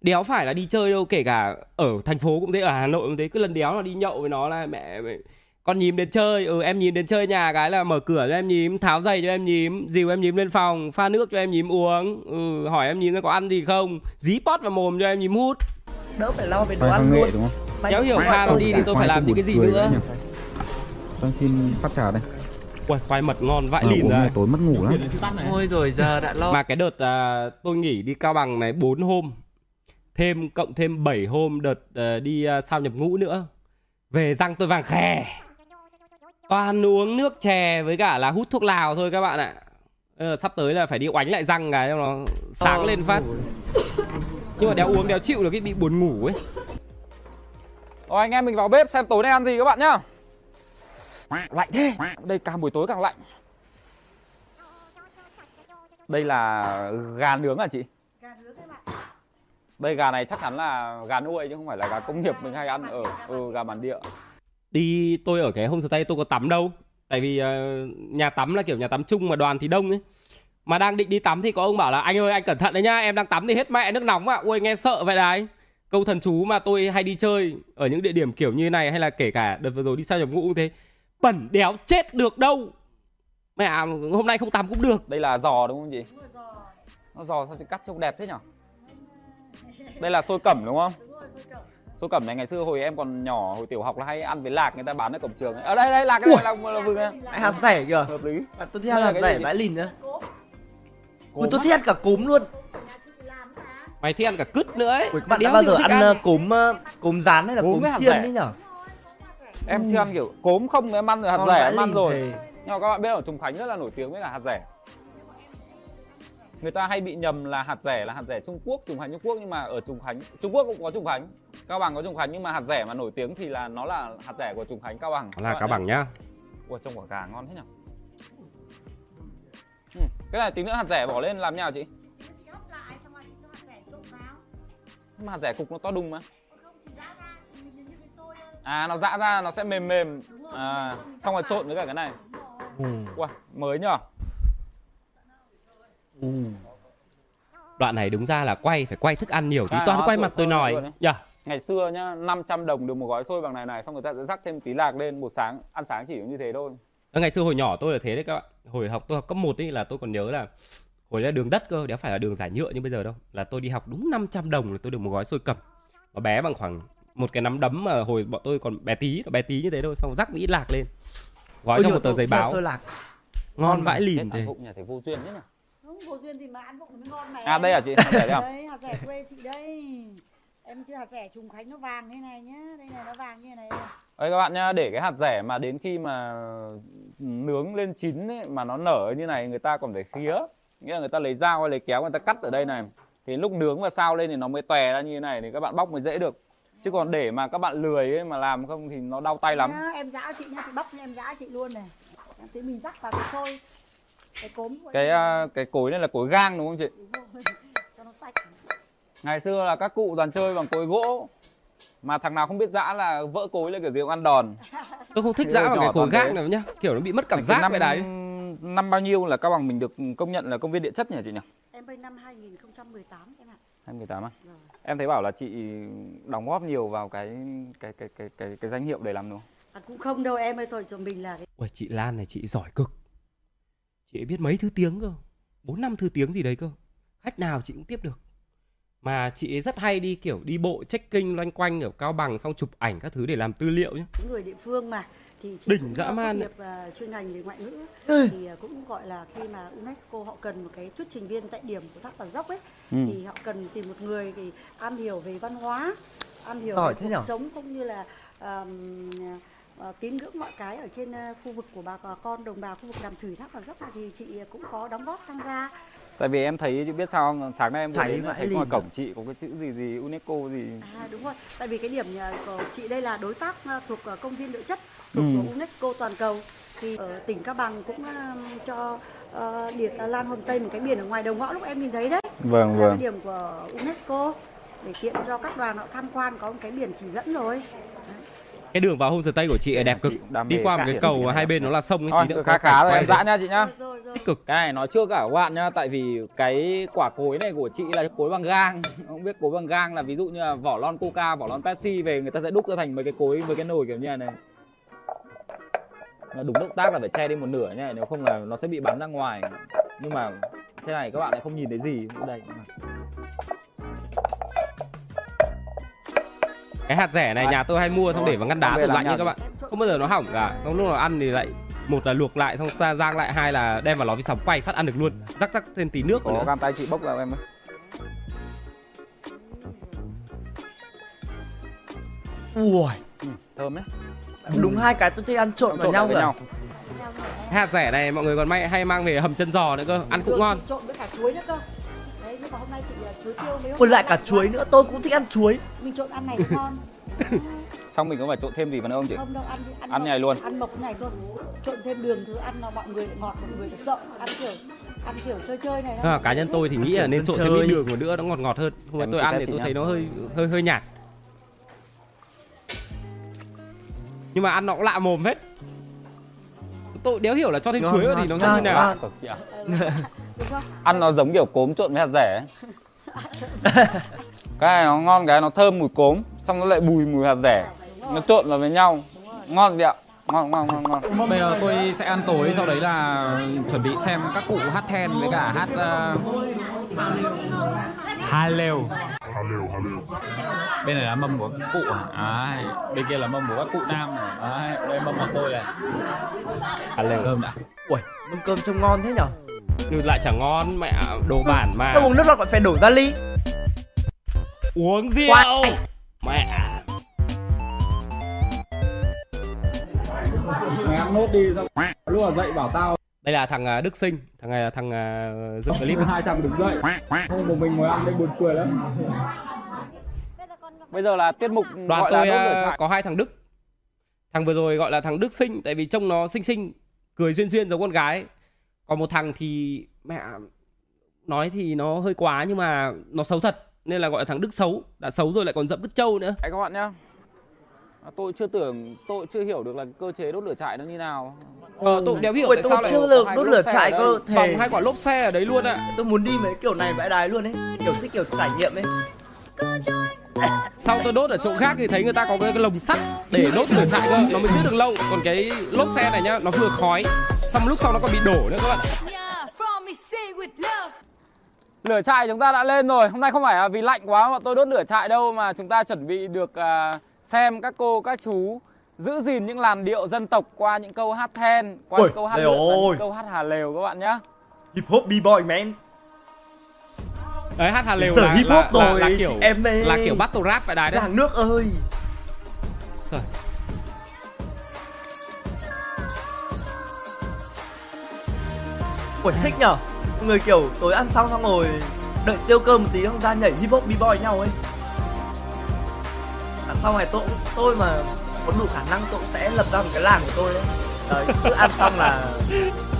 Đéo phải là đi chơi đâu kể cả ở thành phố cũng thế ở hà nội cũng thế. Cứ lần đéo là đi nhậu với nó là mẹ, mẹ con nhím đến chơi. Ừ em nhím đến chơi nhà cái là mở cửa cho em nhím tháo giày cho em nhím dìu em nhím lên phòng pha nước cho em nhím uống. Ừ hỏi em nhím có ăn gì không? Dí pot vào mồm cho em nhím hút. Đỡ phải lo về đồ ăn luôn. đúng không? Mày- đéo hiểu pha nó đi thì tôi phải làm những cái gì nữa Cho anh xin phát trà đây. Ui, khoai mật ngon vãi Ờ, lìn này tối mất ngủ lắm. Ôi rồi giờ đã lo. Mà cái đợt à, tôi nghỉ đi Cao Bằng này 4 hôm. Thêm cộng thêm 7 hôm đợt à, đi à, sao nhập ngũ nữa. Về răng tôi vàng khè. Toàn uống nước chè với cả là hút thuốc lào thôi các bạn ạ. Ờ, Sắp tới là phải đi oánh lại răng cái cho nó sáng Ờ, lên phát. Nhưng mà đéo uống đéo chịu được cái bị buồn ngủ ấy. Rồi anh em mình vào bếp xem tối nay ăn gì các bạn nhá Lạnh thế. Đây càng buổi tối càng lạnh. Đây là gà nướng à chị? Đây gà này chắc chắn là gà nuôi chứ không phải là gà công nghiệp mình hay ăn ở ừ, gà bản địa. Đi tôi ở cái homestay tôi có tắm đâu. Tại vì ờ, nhà tắm là kiểu nhà tắm chung mà đoàn thì đông ấy. Mà đang định đi tắm thì có ông bảo là anh ơi anh cẩn thận đấy nhá em đang tắm thì hết mẹ nước nóng ạ. Ui nghe sợ vậy đấy. Câu thần chú mà tôi hay đi chơi ở những địa điểm kiểu như này hay là kể cả đợt vừa rồi đi sao nhập ngũ cũng thế bẩn đéo chết được đâu mẹ à, hôm nay không tắm cũng được Đây là giò đúng không chị? Nó giò sao chị cắt trông đẹp thế nhở? Đây là xôi cẩm đúng không? Xôi cẩm này ngày xưa hồi em còn nhỏ hồi tiểu học là hay ăn với lạc người ta bán ở cổng trường ấy. Ở đây đây lạc cái này là, là vừng này. Lại hạt rẻ kìa Hợp lý. à, tôi thích là hạt rẻ vãi lìn nữa Ui Cốm tôi thích ăn cả cúm luôn mày thích ăn cả cứt nữa ấy Ui các bạn đã bao giờ thích ăn ờ, cúm ờ, cúm rán hay là hạt chiên rẻ. ấy nhở Em chưa ăn kiểu cốm không em ăn rồi hạt rẻ em ăn rồi. thề. Nhưng mà các bạn biết ở Trùng Khánh rất là nổi tiếng với cả hạt rẻ. Người ta hay bị nhầm là hạt rẻ là hạt rẻ Trung Quốc, Trùng Khánh Trung Quốc nhưng mà ở Trùng Khánh, Trung Quốc cũng có Trùng Khánh, Cao Bằng có Trùng Khánh nhưng mà hạt rẻ mà nổi tiếng thì là nó là hạt rẻ của Trùng Khánh Cao Bằng. là cá bằng nhá Ủa trông quả gà ngon thế nhỉ? Ừ, cái này tí nữa hạt rẻ bỏ lên làm nhau chị? Nhưng mà hạt rẻ cục nó to đùng mà. À nó dã ra nó sẽ mềm mềm. À xong rồi trộn với cả cái này. Wow, mới nhở? đoạn này đúng ra là quay phải quay thức ăn nhiều tí À, toàn quay mặt tôi nói nhờ Ngày xưa nhá, 500 đồng được một gói xôi bằng này này xong người ta sẽ rắc thêm tí lạc lên một sáng. Ăn sáng chỉ như thế thôi. Ờ, ngày xưa hồi nhỏ tôi là thế đấy các bạn. Hồi học tôi học cấp 1 ấy là tôi còn nhớ là hồi đấy là đường đất cơ đéo phải là đường giải nhựa như bây giờ đâu. Là tôi đi học đúng 500 đồng là tôi được một gói xôi cầm. Nó bé bằng khoảng một cái nắm đấm mà hồi bọn tôi còn bé tí bé tí như thế thôi xong rắc ít lạc lên gói Ôi trong một tờ giấy báo lạc ngon Ngon vãi lìn thế vụng nhà thầy vô duyên thế nhỉ? Không, vô duyên thì mà ăn vụng mới ngon này. À đây à chị, hạt rẻ đấy à? Đấy, hạt rẻ quê chị đây. Em chưa hạt rẻ trùng khánh nó vàng thế này nhá. Đây này nó vàng như này. Đây các bạn nhá, để cái hạt rẻ mà đến khi mà nướng lên chín ấy, mà nó nở như này người ta còn phải khía. Nghĩa là người ta lấy dao hay lấy kéo người ta cắt ở đây này. Thì lúc nướng và sao lên thì nó mới tòe ra như thế này thì các bạn bóc mới dễ được. Chứ còn để mà các bạn lười ấy mà làm không thì nó đau tay lắm. Nhá, em giã chị nha, chị bóc nha, em giã chị luôn này. Em thấy mình rắc vào cái xôi. Cái cốm Cái à, cái cối này là cối gang đúng không chị? Đúng rồi, cho nó sạch. Ngày xưa là các cụ toàn chơi bằng cối gỗ. Mà thằng nào không biết giã là vỡ cối là kiểu gì cũng ăn đòn. tôi không thích vào nhỏ cái cối gác nào nhá kiểu nó bị mất cảm giác năm, vậy đấy Năm bao nhiêu là Cao Bằng mình được công nhận là công viên địa chất nhỉ chị nhỉ? Em bên năm 2018 em ạ. 2018 á? Rồi. Em thấy bảo là chị đóng góp nhiều vào cái cái cái cái cái, cái danh hiệu để làm đúng không? À, cũng không đâu em ơi thôi cho mình là cái Ui, chị Lan này chị giỏi cực. Chị ấy biết mấy thứ tiếng cơ. Bốn năm thứ tiếng gì đấy cơ. Khách nào chị cũng tiếp được. Mà chị ấy rất hay đi kiểu đi bộ check-in loanh quanh ở cao bằng xong chụp ảnh các thứ để làm tư liệu nhá. Những người địa phương mà thì Đỉnh dã man nghiệp à, chuyên ngành về ngoại ngữ Ê. thì à, cũng gọi là khi mà UNESCO họ cần một cái thuyết trình viên tại điểm của thác Bản Dốc ấy Ừ. thì họ cần tìm một người thì am hiểu về văn hóa, am hiểu Giỏi về cuộc nhở? sống cũng như là um, à, tín ngưỡng mọi cái ở trên à, khu vực của bà con đồng bào khu vực đàm thủy thác Bản Dốc này thì chị cũng có đóng góp tham gia. Tại vì em thấy chị biết sao không? Sáng nay em thấy lìn ngoài à? cổng chị có cái chữ gì gì UNESCO gì. À đúng rồi, tại vì cái điểm nhà của chị đây là đối tác à, thuộc à, công viên địa chất thuộc Ừ. của UNESCO toàn cầu thì ở tỉnh Cao Bằng cũng ờ, cho ờ, Điệt uh, Lan Hôm Tây một cái biển ở ngoài đầu ngõ lúc em nhìn thấy đấy. Vâng Là cái điểm của UNESCO để tiện cho các đoàn họ tham quan có một cái biển chỉ dẫn rồi. cái đường vào homestay của chị đẹp cực đi qua một cái cầu hai bên nó là sông ấy nữa khá khá rồi em dã nha chị nhá. Rồi rồi rồi. tích cực Cái này nó chưa cả các bạn nhá Tại vì cái quả cối này của chị là cối bằng gang Không biết cối bằng gang là ví dụ như là vỏ lon coca, vỏ lon pepsi về Người ta sẽ đúc ra thành mấy cái cối với cái nồi kiểu như này đúng động tác là phải che đi một nửa nha Nếu không là nó sẽ bị bắn ra ngoài. Nhưng mà thế này các bạn lại không nhìn thấy gì. Đây. Cái hạt rẻ này nhà tôi hay mua xong để vào ngăn đá tủ lạnh như các bạn. không bao giờ nó hỏng cả. Xong lúc nào ăn thì lại một là luộc lại xong xa rang lại hai là đem vào lò vi sóng quay phát ăn được luôn. Rắc rắc thêm tí nước nữa. cam tay chị bốc vào em ơi. Ui. Thơm đấy đúng hai cái tôi thích ăn trộn vào nhau với nhau. Hạt rẻ này mọi người còn may hay mang về hầm chân giò nữa cơ. Ăn cũng ngon. Trộn với cả chuối nữa cơ. Đấy nhưng mà hôm nay chị ờ, chuối tiêu mấy hôm lại cả chuối nữa tôi cũng thích ăn chuối. Mình trộn ăn này ngon. Xong mình có phải trộn thêm gì vào nữa không chị? không đâu ăn ăn, Ăn mộc- nhảy luôn. ăn mộc này cơ trộn thêm đường thứ ăn nó mọi người lại ngọt mọi người sợ. Ăn kiểu ăn kiểu chơi chơi này à, cá nhân tôi thì nghĩ là nên trộn thêm ít đường vào nữa nó ngọt ngọt hơn. Hôm nay tôi ăn thì tôi thấy nó hơi hơi hơi nhạt nhưng mà ăn nó cũng lạ mồm hết tôi đéo hiểu là cho thêm chuối vào thì nó sẽ như nào. Ăn nó giống kiểu cốm trộn với hạt rẻ. Cái này nó ngon cái nó thơm mùi cốm Xong nó lại bùi mùi hạt rẻ. Nó trộn vào với nhau. Ngon chị ạ. Ngon ngon ngon ngon. Bây giờ tôi sẽ ăn tối sau đấy là chuẩn bị xem các cụ hát then với cả hát uh, Hà lều. Bên này là mâm của các cụ à? Đấy, Bên kia là mâm của các cụ nam này. Đấy, Đây mâm của tôi này. À, lều. Cơm đã. Ui mâm cơm trông ngon thế nhở? Nhưng lại chẳng ngon mẹ đồ bản mà. tôi uống nước lọc lại phải đổ ra ly. Uống rượu. Quạt. mẹ. Mày ăn nốt đi xong. Lúc dậy bảo tao đây là thằng à, Đức Sinh thằng này là thằng à, dựng clip. Hai thằng đứng dậy. Không một mình ngồi ăn đây buồn cười lắm. Bây giờ là tiết mục đoàn gọi tôi là có hai thằng Đức. Thằng vừa rồi gọi là thằng Đức Sinh tại vì trông nó xinh xinh cười duyên duyên giống con gái. Còn một thằng thì mẹ nói thì nó hơi quá nhưng mà nó xấu thật nên là gọi là thằng Đức xấu. Đã xấu rồi lại còn dẫm cứt trâu nữa. Đấy các bạn nhá Tôi chưa tưởng, tôi chưa hiểu được là cơ chế đốt lửa trại nó như nào. Ờ, tôi đéo hiểu ui tại tôi sao lại chưa được đốt cái lửa trại cơ bỏng thề. Hai quả lốp xe ở đấy luôn ạ. Tôi muốn đi mấy kiểu này vãi đái luôn ấy kiểu thích kiểu trải nghiệm ấy. Sau tôi đốt ở chỗ khác thì thấy người ta có cái, lồng sắt để đốt lửa trại cơ nó mới giữ được lâu còn cái lốp xe này nhá nó vừa khói xong lúc sau nó còn bị đổ nữa các bạn. Lửa trại chúng ta đã lên rồi. Hôm nay không phải là vì lạnh quá mà tôi đốt lửa trại đâu Mà chúng ta chuẩn bị được à, xem các cô, các chú Giữ gìn những làn điệu dân tộc qua những câu hát then Qua Ôi, những câu hát lượn những câu hát hà lều các bạn nhé hip hop b-boy man. Đấy hát hà lều Giờ là, hip là, hop là, rồi là chị kiểu em ơi. là kiểu battle rap tại đài đấy. Làng nước ơi. Trời. Ui thích nhở? Người kiểu tối ăn xong xong rồi Đợi tiêu cơm một tí không ra nhảy hip hop b-boy nhau ấy Ăn xong này tôi tôi mà có đủ khả năng tôi sẽ lập ra một cái làng của tôi đấy Đấy, cứ ăn xong là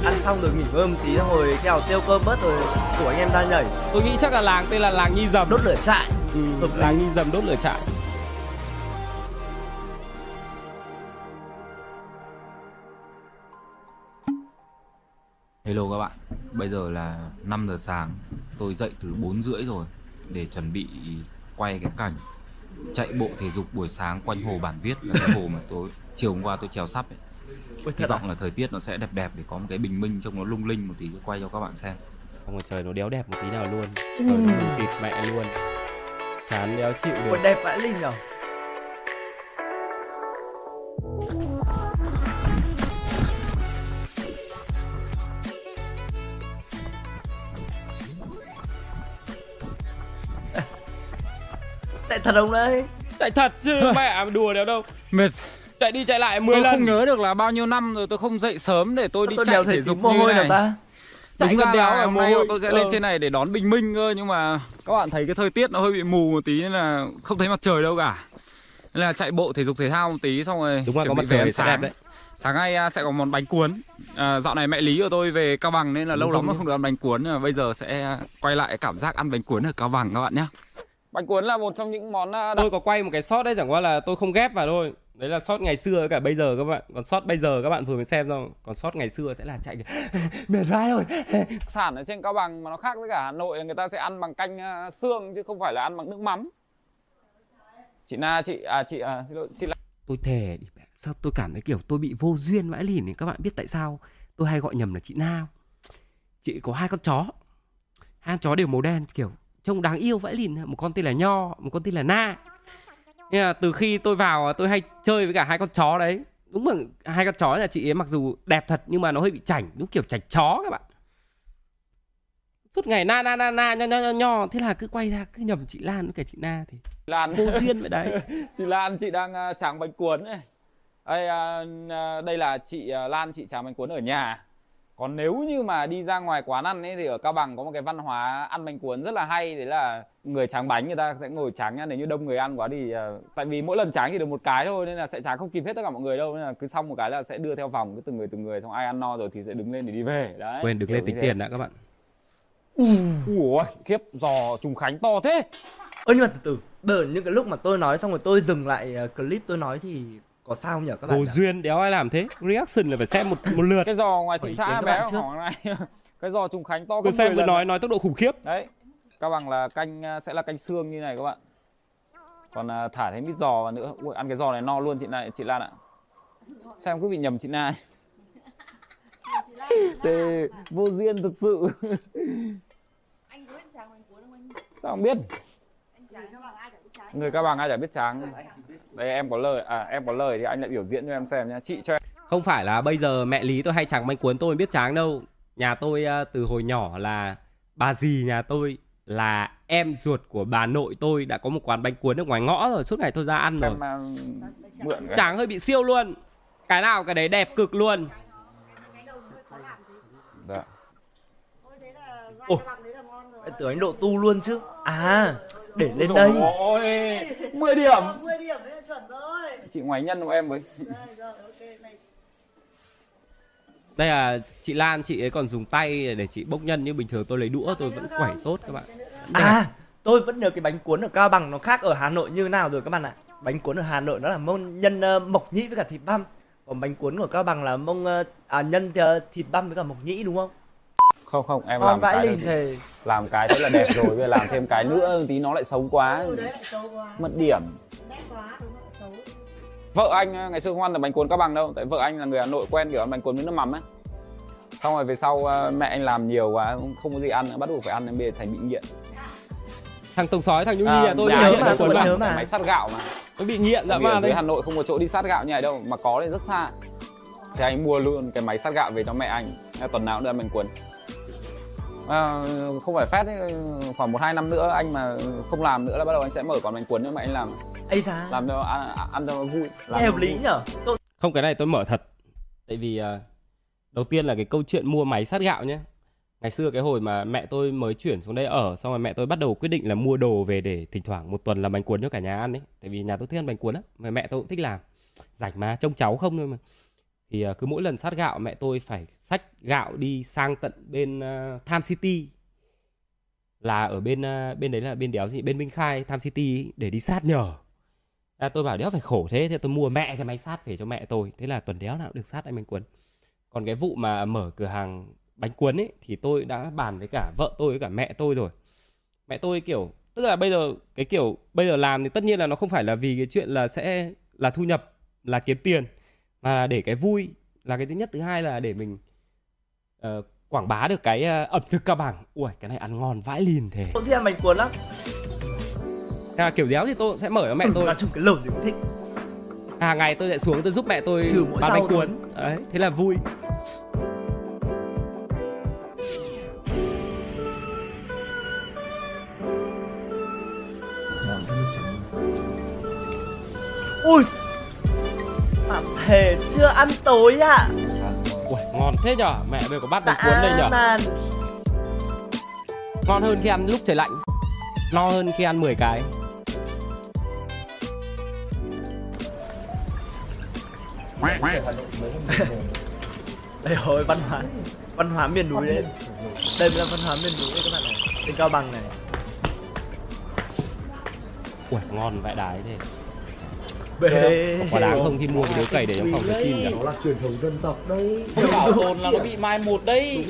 ăn xong rồi nghỉ ngơi một tí rồi nào tiêu cơm bớt rồi của anh em ra nhảy. Tôi nghĩ chắc là làng tên là làng nhi dầm. Đốt lửa trại. Ừ, làng nhi dầm đốt lửa trại. Hello các bạn, bây giờ là 5 giờ sáng Tôi dậy từ 4 rưỡi rồi Để chuẩn bị quay cái cảnh Chạy bộ thể dục buổi sáng quanh hồ Bản Viết là cái hồ mà tôi chiều hôm qua tôi trèo sắp ấy. Hy thật à? vọng là thời tiết nó sẽ đẹp đẹp để có một cái bình minh trông nó lung linh một tí quay cho các bạn xem. Không mà trời nó đéo đẹp một tí nào luôn. Trời nó mù tịt mẹ luôn. Chán đéo chịu được. Đẹp vãi linh nhở thật không đấy? Chạy thật chứ mẹ đùa đéo đâu. Mệt. Chạy đi chạy lại 10 Tôi lần. không nhớ được là bao nhiêu năm rồi tôi không dậy sớm để tôi đi Tôi chạy thể dục mồ như hôi này. nào ta. Chạy Đúng ra đéo là là hôm nay hôi. tôi sẽ lên Ờ. trên này để đón bình minh cơ Nhưng mà các bạn thấy cái thời tiết nó hơi bị mù một tí Nên là không thấy mặt trời đâu cả. Nên là chạy bộ thể dục thể thao một tí xong rồi đúng chuẩn có mặt trời sẽ đẹp sáng. đấy. Sáng nay à, sẽ có món bánh cuốn. À, Dạo này mẹ Lý của tôi về Cao Bằng nên là lâu Giống lắm như- không được ăn bánh cuốn nhưng mà Bây giờ sẽ quay lại cảm giác ăn bánh cuốn ở Cao Bằng các bạn nhé Bánh cuốn là một trong những món à, đặc tôi có quay một cái shot đấy chẳng qua là tôi không ghép vào thôi. Đấy là shot ngày xưa với cả bây giờ các bạn. Còn shot bây giờ các bạn vừa mới xem xong còn shot ngày xưa sẽ là chạy mệt vai rồi. Sản ở trên Cao Bằng mà nó khác với cả Hà Nội là người ta sẽ ăn bằng canh à, xương chứ không phải là ăn bằng nước mắm. Chị Na chị à chị à, xin lỗi, chị là tôi thề đi mẹ, sao tôi cảm thấy kiểu tôi bị vô duyên vãi lìn thì các bạn biết tại sao tôi hay gọi nhầm là chị Na chị có hai con chó. Hai con chó đều màu đen kiểu trông đáng yêu vãi lìn một con tên là nho một con tên là na. Nên là từ khi tôi vào tôi hay chơi với cả hai con chó đấy. Đúng là hai con chó là chị ấy mặc dù đẹp thật nhưng mà nó hơi bị chảnh đúng kiểu chảnh chó các bạn. Suốt ngày na na na na nho nho nho nho. Thế là cứ quay ra cứ nhầm chị Lan với cả chị Na thì Lan. vô duyên vậy đấy. Chị Lan chị đang à, tráng bánh cuốn này đây, à, à, đây là chị Lan chị tráng bánh cuốn ở nhà còn nếu như mà đi ra ngoài quán ăn ấy thì ở Cao Bằng có một cái văn hóa ăn bánh cuốn rất là hay đấy là người tráng bánh người ta sẽ ngồi tráng nhá. Nếu như đông người ăn quá thì à, tại vì mỗi lần tráng chỉ được một cái thôi nên là sẽ tráng không kịp hết tất cả mọi người đâu. Nên là cứ xong một cái là sẽ đưa theo vòng cứ từng người từng người xong ai ăn no rồi thì sẽ đứng lên để đi về. Đấy quên được kiểu lên tính tiền đã các bạn. Ui khiếp giò trùng khánh to thế. Ơ nhưng mà từ từ giờ những cái lúc mà tôi nói xong rồi tôi dừng lại ờ, clip tôi nói thì có sao không nhỉ các bạn nhỉ? duyên đéo ai làm thế? Reaction là phải xem một một lượt. Cái giò ngoài thị xã các bé bạn hỏi này. Cái giò trùng khánh to gấp xem 10 vừa nói nói tốc độ khủng khiếp. Đấy cao bằng là canh à, sẽ là canh xương như này các bạn. Còn à, thả thêm ít giò vào nữa. Ui, ăn cái giò này no luôn chị này chị Lan ạ. Sao em cứ bị nhầm chị Na Thế vô duyên thực sự. Anh có biết tráng bánh cuốn không anh? sao không biết? Anh tráng cho bằng ai. Người cao bằng ai chả biết tráng đây em có lời à em có lời thì anh lại biểu diễn cho em xem nha chị cho em. Không phải là bây giờ mẹ Lý tôi hay tráng bánh cuốn tôi biết tráng đâu. Nhà tôi à, từ hồi nhỏ là Bà dì nhà tôi là em ruột của bà nội tôi đã có một quán bánh cuốn ở ngoài ngõ rồi. Suốt ngày tôi ra ăn rồi. em à, mượn Tráng hơi bị siêu luôn. Cái nào cái đấy đẹp cực luôn. Dạ. thôi thế là dai Ôi. cho bằng đấy là ngon rồi. Em tưởng anh độ tu luôn chứ. À để lên đây. Ôi, 10 điểm. 10 điểm đấy là chuẩn rồi. Chị ngoài nhân của em với. Rồi rồi ok này. Đây là chị Lan chị ấy còn dùng tay để chị bốc nhân Nhưng bình thường tôi lấy đũa tôi vẫn quẩy tốt các bạn. à tôi vẫn nhớ cái bánh cuốn ở cao bằng nó khác ở hà nội như nào rồi các bạn ạ. Bánh cuốn ở hà nội nó là mông nhân ờ, mộc nhĩ với cả thịt băm. Còn bánh cuốn của cao bằng là mông ờ, à nhân ờ, thịt băm với cả mộc nhĩ đúng không không không em làm cái lìn thề. làm cái thế là đẹp rồi bây giờ làm thêm cái nữa tí nó lại xấu quá. Ừ đấy lại xấu quá. Mất điểm. Nét quá đúng không? Xấu. Vợ anh ngày xưa không ăn được bánh cuốn cao bằng đâu. Tại vợ anh là người hà nội quen kiểu ăn bánh cuốn với nước mắm ấy. Xong rồi về sau à, mẹ anh làm nhiều quá không- không có gì ăn nữa bắt buộc phải ăn nên bây giờ thành bị nghiện. Thằng Tông Sói thằng Nhu Nhi À, nhà tôi nhà nhớ nghiện mà, tôi mà nhớ mà. máy sát gạo mà. Tôi bị nghiện ở man dưới Hà Nội không có chỗ đi sát gạo như này đâu mà có thì rất xa. Thì anh mua luôn cái máy sát gạo về cho mẹ anh. Thế tuần nào cũng đưa ăn bánh cuốn à, không phải phép ấy, khoảng một hai năm nữa anh mà không làm nữa là bắt đầu anh sẽ mở quán bánh cuốn cho mẹ anh làm. Ấy ra làm cho ăn, ăn cho vui làm hợp lý nhở? Tôi Không cái này tôi mở thật. Tại vì à, đầu tiên là cái câu chuyện mua máy sát gạo nhé. Ngày xưa cái hồi mà mẹ tôi mới chuyển xuống đây ở Xong rồi mẹ tôi bắt đầu quyết định là mua đồ về để thỉnh thoảng một tuần làm bánh cuốn cho cả nhà ăn ấy. Tại vì nhà tôi thích ăn bánh cuốn á Mà mẹ tôi cũng thích làm. Rảnh mà trông cháu không thôi mà thì à, cứ mỗi lần sát gạo mẹ tôi phải xách gạo đi sang tận bên uh, Tham City. Là ở bên uh, bên đấy là bên đéo gì? Bên Minh Khai Tham City để đi sát nhờ. À, tôi bảo đéo phải khổ thế thì tôi mua mẹ cái máy sát về cho mẹ tôi. Thế là tuần đéo nào cũng được sát anh bánh cuốn Còn cái vụ mà mở cửa hàng bánh cuốn ấy Thì tôi đã bàn với cả vợ tôi với cả mẹ tôi rồi. Mẹ tôi kiểu Tức là bây giờ cái kiểu Bây giờ làm thì tất nhiên là nó không phải là vì cái chuyện là sẽ Là thu nhập Là kiếm tiền. Mà là để cái vui Là cái thứ nhất. Thứ hai là để mình ờ, Quảng bá được cái ờ, ẩm thực cao bằng. Ui cái này ăn ngon vãi lìn thế. Cũng thích ăn bánh cuốn lắm. À, Kiểu đéo thì tôi sẽ mở cho mẹ tôi. nói chung cái lẩu thì cũng thích. Hàng ngày tôi sẽ xuống tôi giúp mẹ tôi Trừ mỗi bán bánh thôi. cuốn đấy thế là vui. Ui mà thề chưa ăn tối ạ. Ui, ngon thế nhở mẹ bây có bát bánh cuốn đây nhở man ngon hơn khi ăn lúc trời lạnh no hơn khi ăn 10 cái. Đây rồi văn hóa văn hóa miền núi đấy. Đây là văn hóa miền núi đấy các bạn này trên cao bằng này. Ui, ngon vãi đái thế bê. Có đáng không? Khi mua cái điếu cày để trong phòng cho chim nhỉ? Nó là truyền thống dân tộc đấy. Không bảo tồn là nó bị mai một đấy.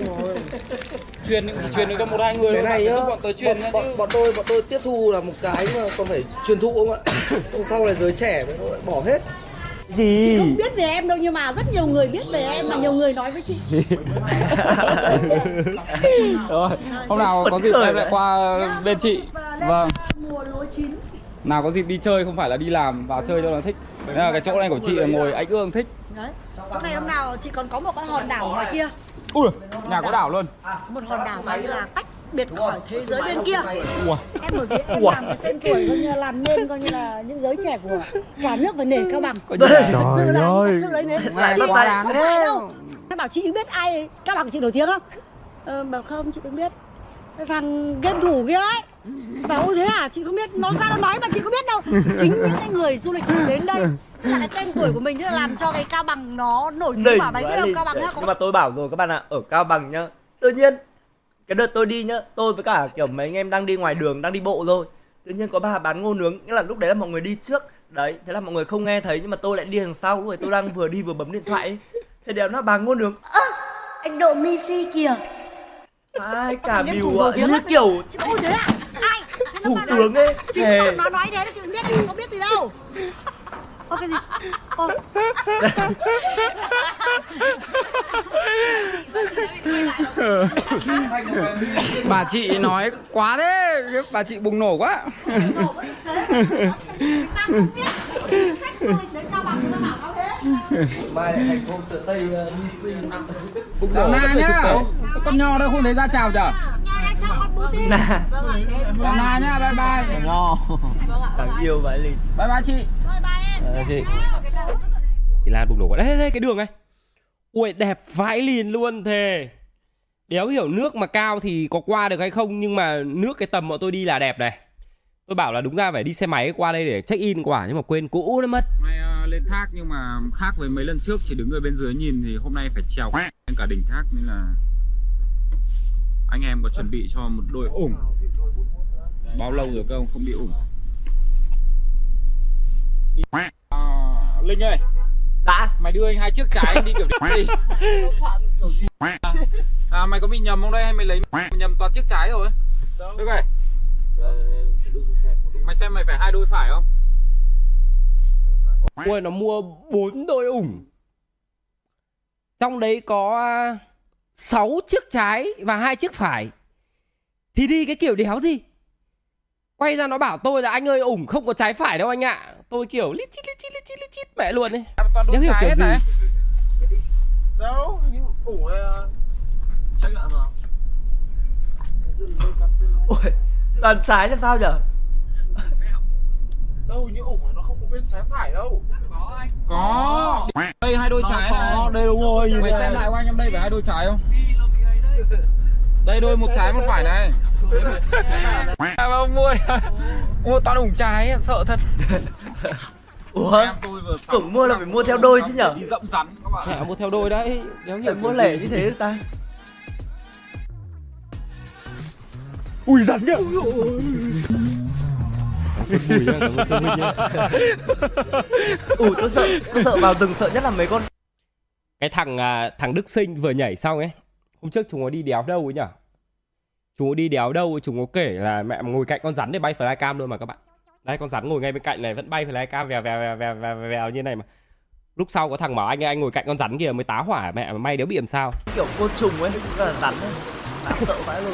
Truyền truyền được cho một hai người cái này nhá bọn tớ truyền bọn, bọn, bọn tôi bọn tôi tiếp thu là một cái mà còn phải truyền thụ không ạ? Xong sau này giới trẻ nó lại bỏ hết. Chị không biết về em đâu nhưng mà rất nhiều người biết về em mà nhiều người nói với chị. Rồi, hôm nào có dịp em lại qua bên chị. Vâng. mùa lúa chín Nào có dịp đi chơi không phải là đi làm Vào chơi cho nó thích. Đây là cái chỗ này của chị là ngồi anh ương thích. Đấy chỗ này hôm nào chị còn có một cái hòn đảo ngoài kia? Ui, nhà có đảo luôn. Một hòn đảo mà như là tách biệt khỏi thế giới bên kia. Ui, em bởi vì em làm cái tên tuổi coi như là làm nên coi như là những giới trẻ của cả nước phải nể cao bằng. Trời là thật sự lấy nến Lại chị không phải đâu. Em bảo chị biết ai cao bằng chị nổi tiếng không? Ờ, bảo không chị không biết. Cái thằng game thủ kia ấy bảo ôi thế à? Chị không biết nó ra nó nói mà chị không biết đâu. Chính những cái người du lịch đến đây là cái tên tuổi của mình là làm cho cái cao bằng nó nổi tiếng bảo đấy biết không? cao bằng nhá nhưng mà tôi bảo rồi các bạn ạ ở cao bằng nhá tự nhiên cái đợt tôi đi nhá tôi với cả kiểu mấy anh em đang đi ngoài đường đang đi bộ thôi tự nhiên có bà bán ngô nướng nghĩa là lúc đấy là mọi người đi trước. Đấy thế là mọi người không nghe thấy nhưng mà tôi lại đi đằng sau lúc đấy tôi đang vừa đi vừa bấm điện thoại ấy. thế đều nó bán ngô nướng. Ơ, anh độ Messi kìa. Ai cả biểu ạ như kiểu ôi thế à Thế nó thủ là- tướng ấy. chị thề. nó nói thế chị không biết đi không biết gì đâu ô cái gì? Ô. Bà chị nói quá đấy Bà chị bùng nổ quá. Mai lại thành hôm sợ tây DC bùng nổ. nhá Con nho đây không thấy ra chào tin nà Dạo na nhá bye bye. Đáng yêu vãi lìn Bye bye chị rồi ba em Ờ, chị. chị Lan bùng nổ quá đây đây đây cái đường này. Ui đẹp vãi liền luôn thề. Đéo hiểu nước mà cao thì có qua được hay không nhưng mà nước cái tầm bọn tôi đi là đẹp này. Tôi bảo là đúng ra phải đi xe máy qua đây để check in quả nhưng mà quên cũ nó mất. Hôm nay ờ, lên thác nhưng mà khác với mấy lần trước chỉ đứng ở bên dưới nhìn thì hôm nay phải trèo lên cả đỉnh thác nên là anh em có chuẩn bị cho một đôi ủng. Bao lâu rồi không không bị ủng Đi- à, Linh ơi. Đã mày đưa anh hai chiếc trái đi kiểu đi. À, mày có bị nhầm không đây? Hay mày lấy nhầm toàn chiếc trái rồi? Đức ơi mày xem mày phải hai đôi phải không? Ui nó mua bốn đôi ủng. Trong đấy có à, sáu chiếc trái và hai chiếc phải. Thì đi cái kiểu đéo gì quay ra nó bảo tôi là anh ơi ủng không có trái phải đâu anh ạ. Tôi kiểu lít chít lít chít lít chít lít chít mẹ luôn ấy. Toàn đéo hiểu kiểu hết gì? Này đâu nhưng ủng chắc lại mà ui toàn trái là sao nhở? Đâu như ủng nó không có bên trái phải đâu. Có đây hai đôi trái này. đây đúng rồi mày xem lại của anh em đây phải hai đôi trái không đây đôi một trái một phải này. À, mua mua toàn ủng trái sợ thật. Ủa? Em tôi vừa sắm tưởng mua là phải mua theo đôi chứ nhở? đi rậm rắn các bạn. Mẹ mua theo đôi đấy. Đéo hiểu mua lẻ như thế được ta. Ui rắn kìa ủa tôi sợ tôi sợ vào rừng sợ nhất là mấy con cái thằng à, thằng Đức Sinh vừa nhảy xong ấy hôm trước chúng nó đi đéo đâu ấy nhở? Chúng nó đi đéo đâu chúng nó kể là mẹ ngồi cạnh con rắn để bay flycam luôn mà các bạn. Đây con rắn ngồi ngay bên cạnh này vẫn bay flycam vèo vèo vèo vèo vèo, vèo như này mà. Lúc sau có thằng bảo anh anh ngồi cạnh con rắn kia mới tá hỏa mẹ mà may đéo bị làm sao. Kiểu côn trùng ấy cũng là rắn ấy. Sợ vãi luôn.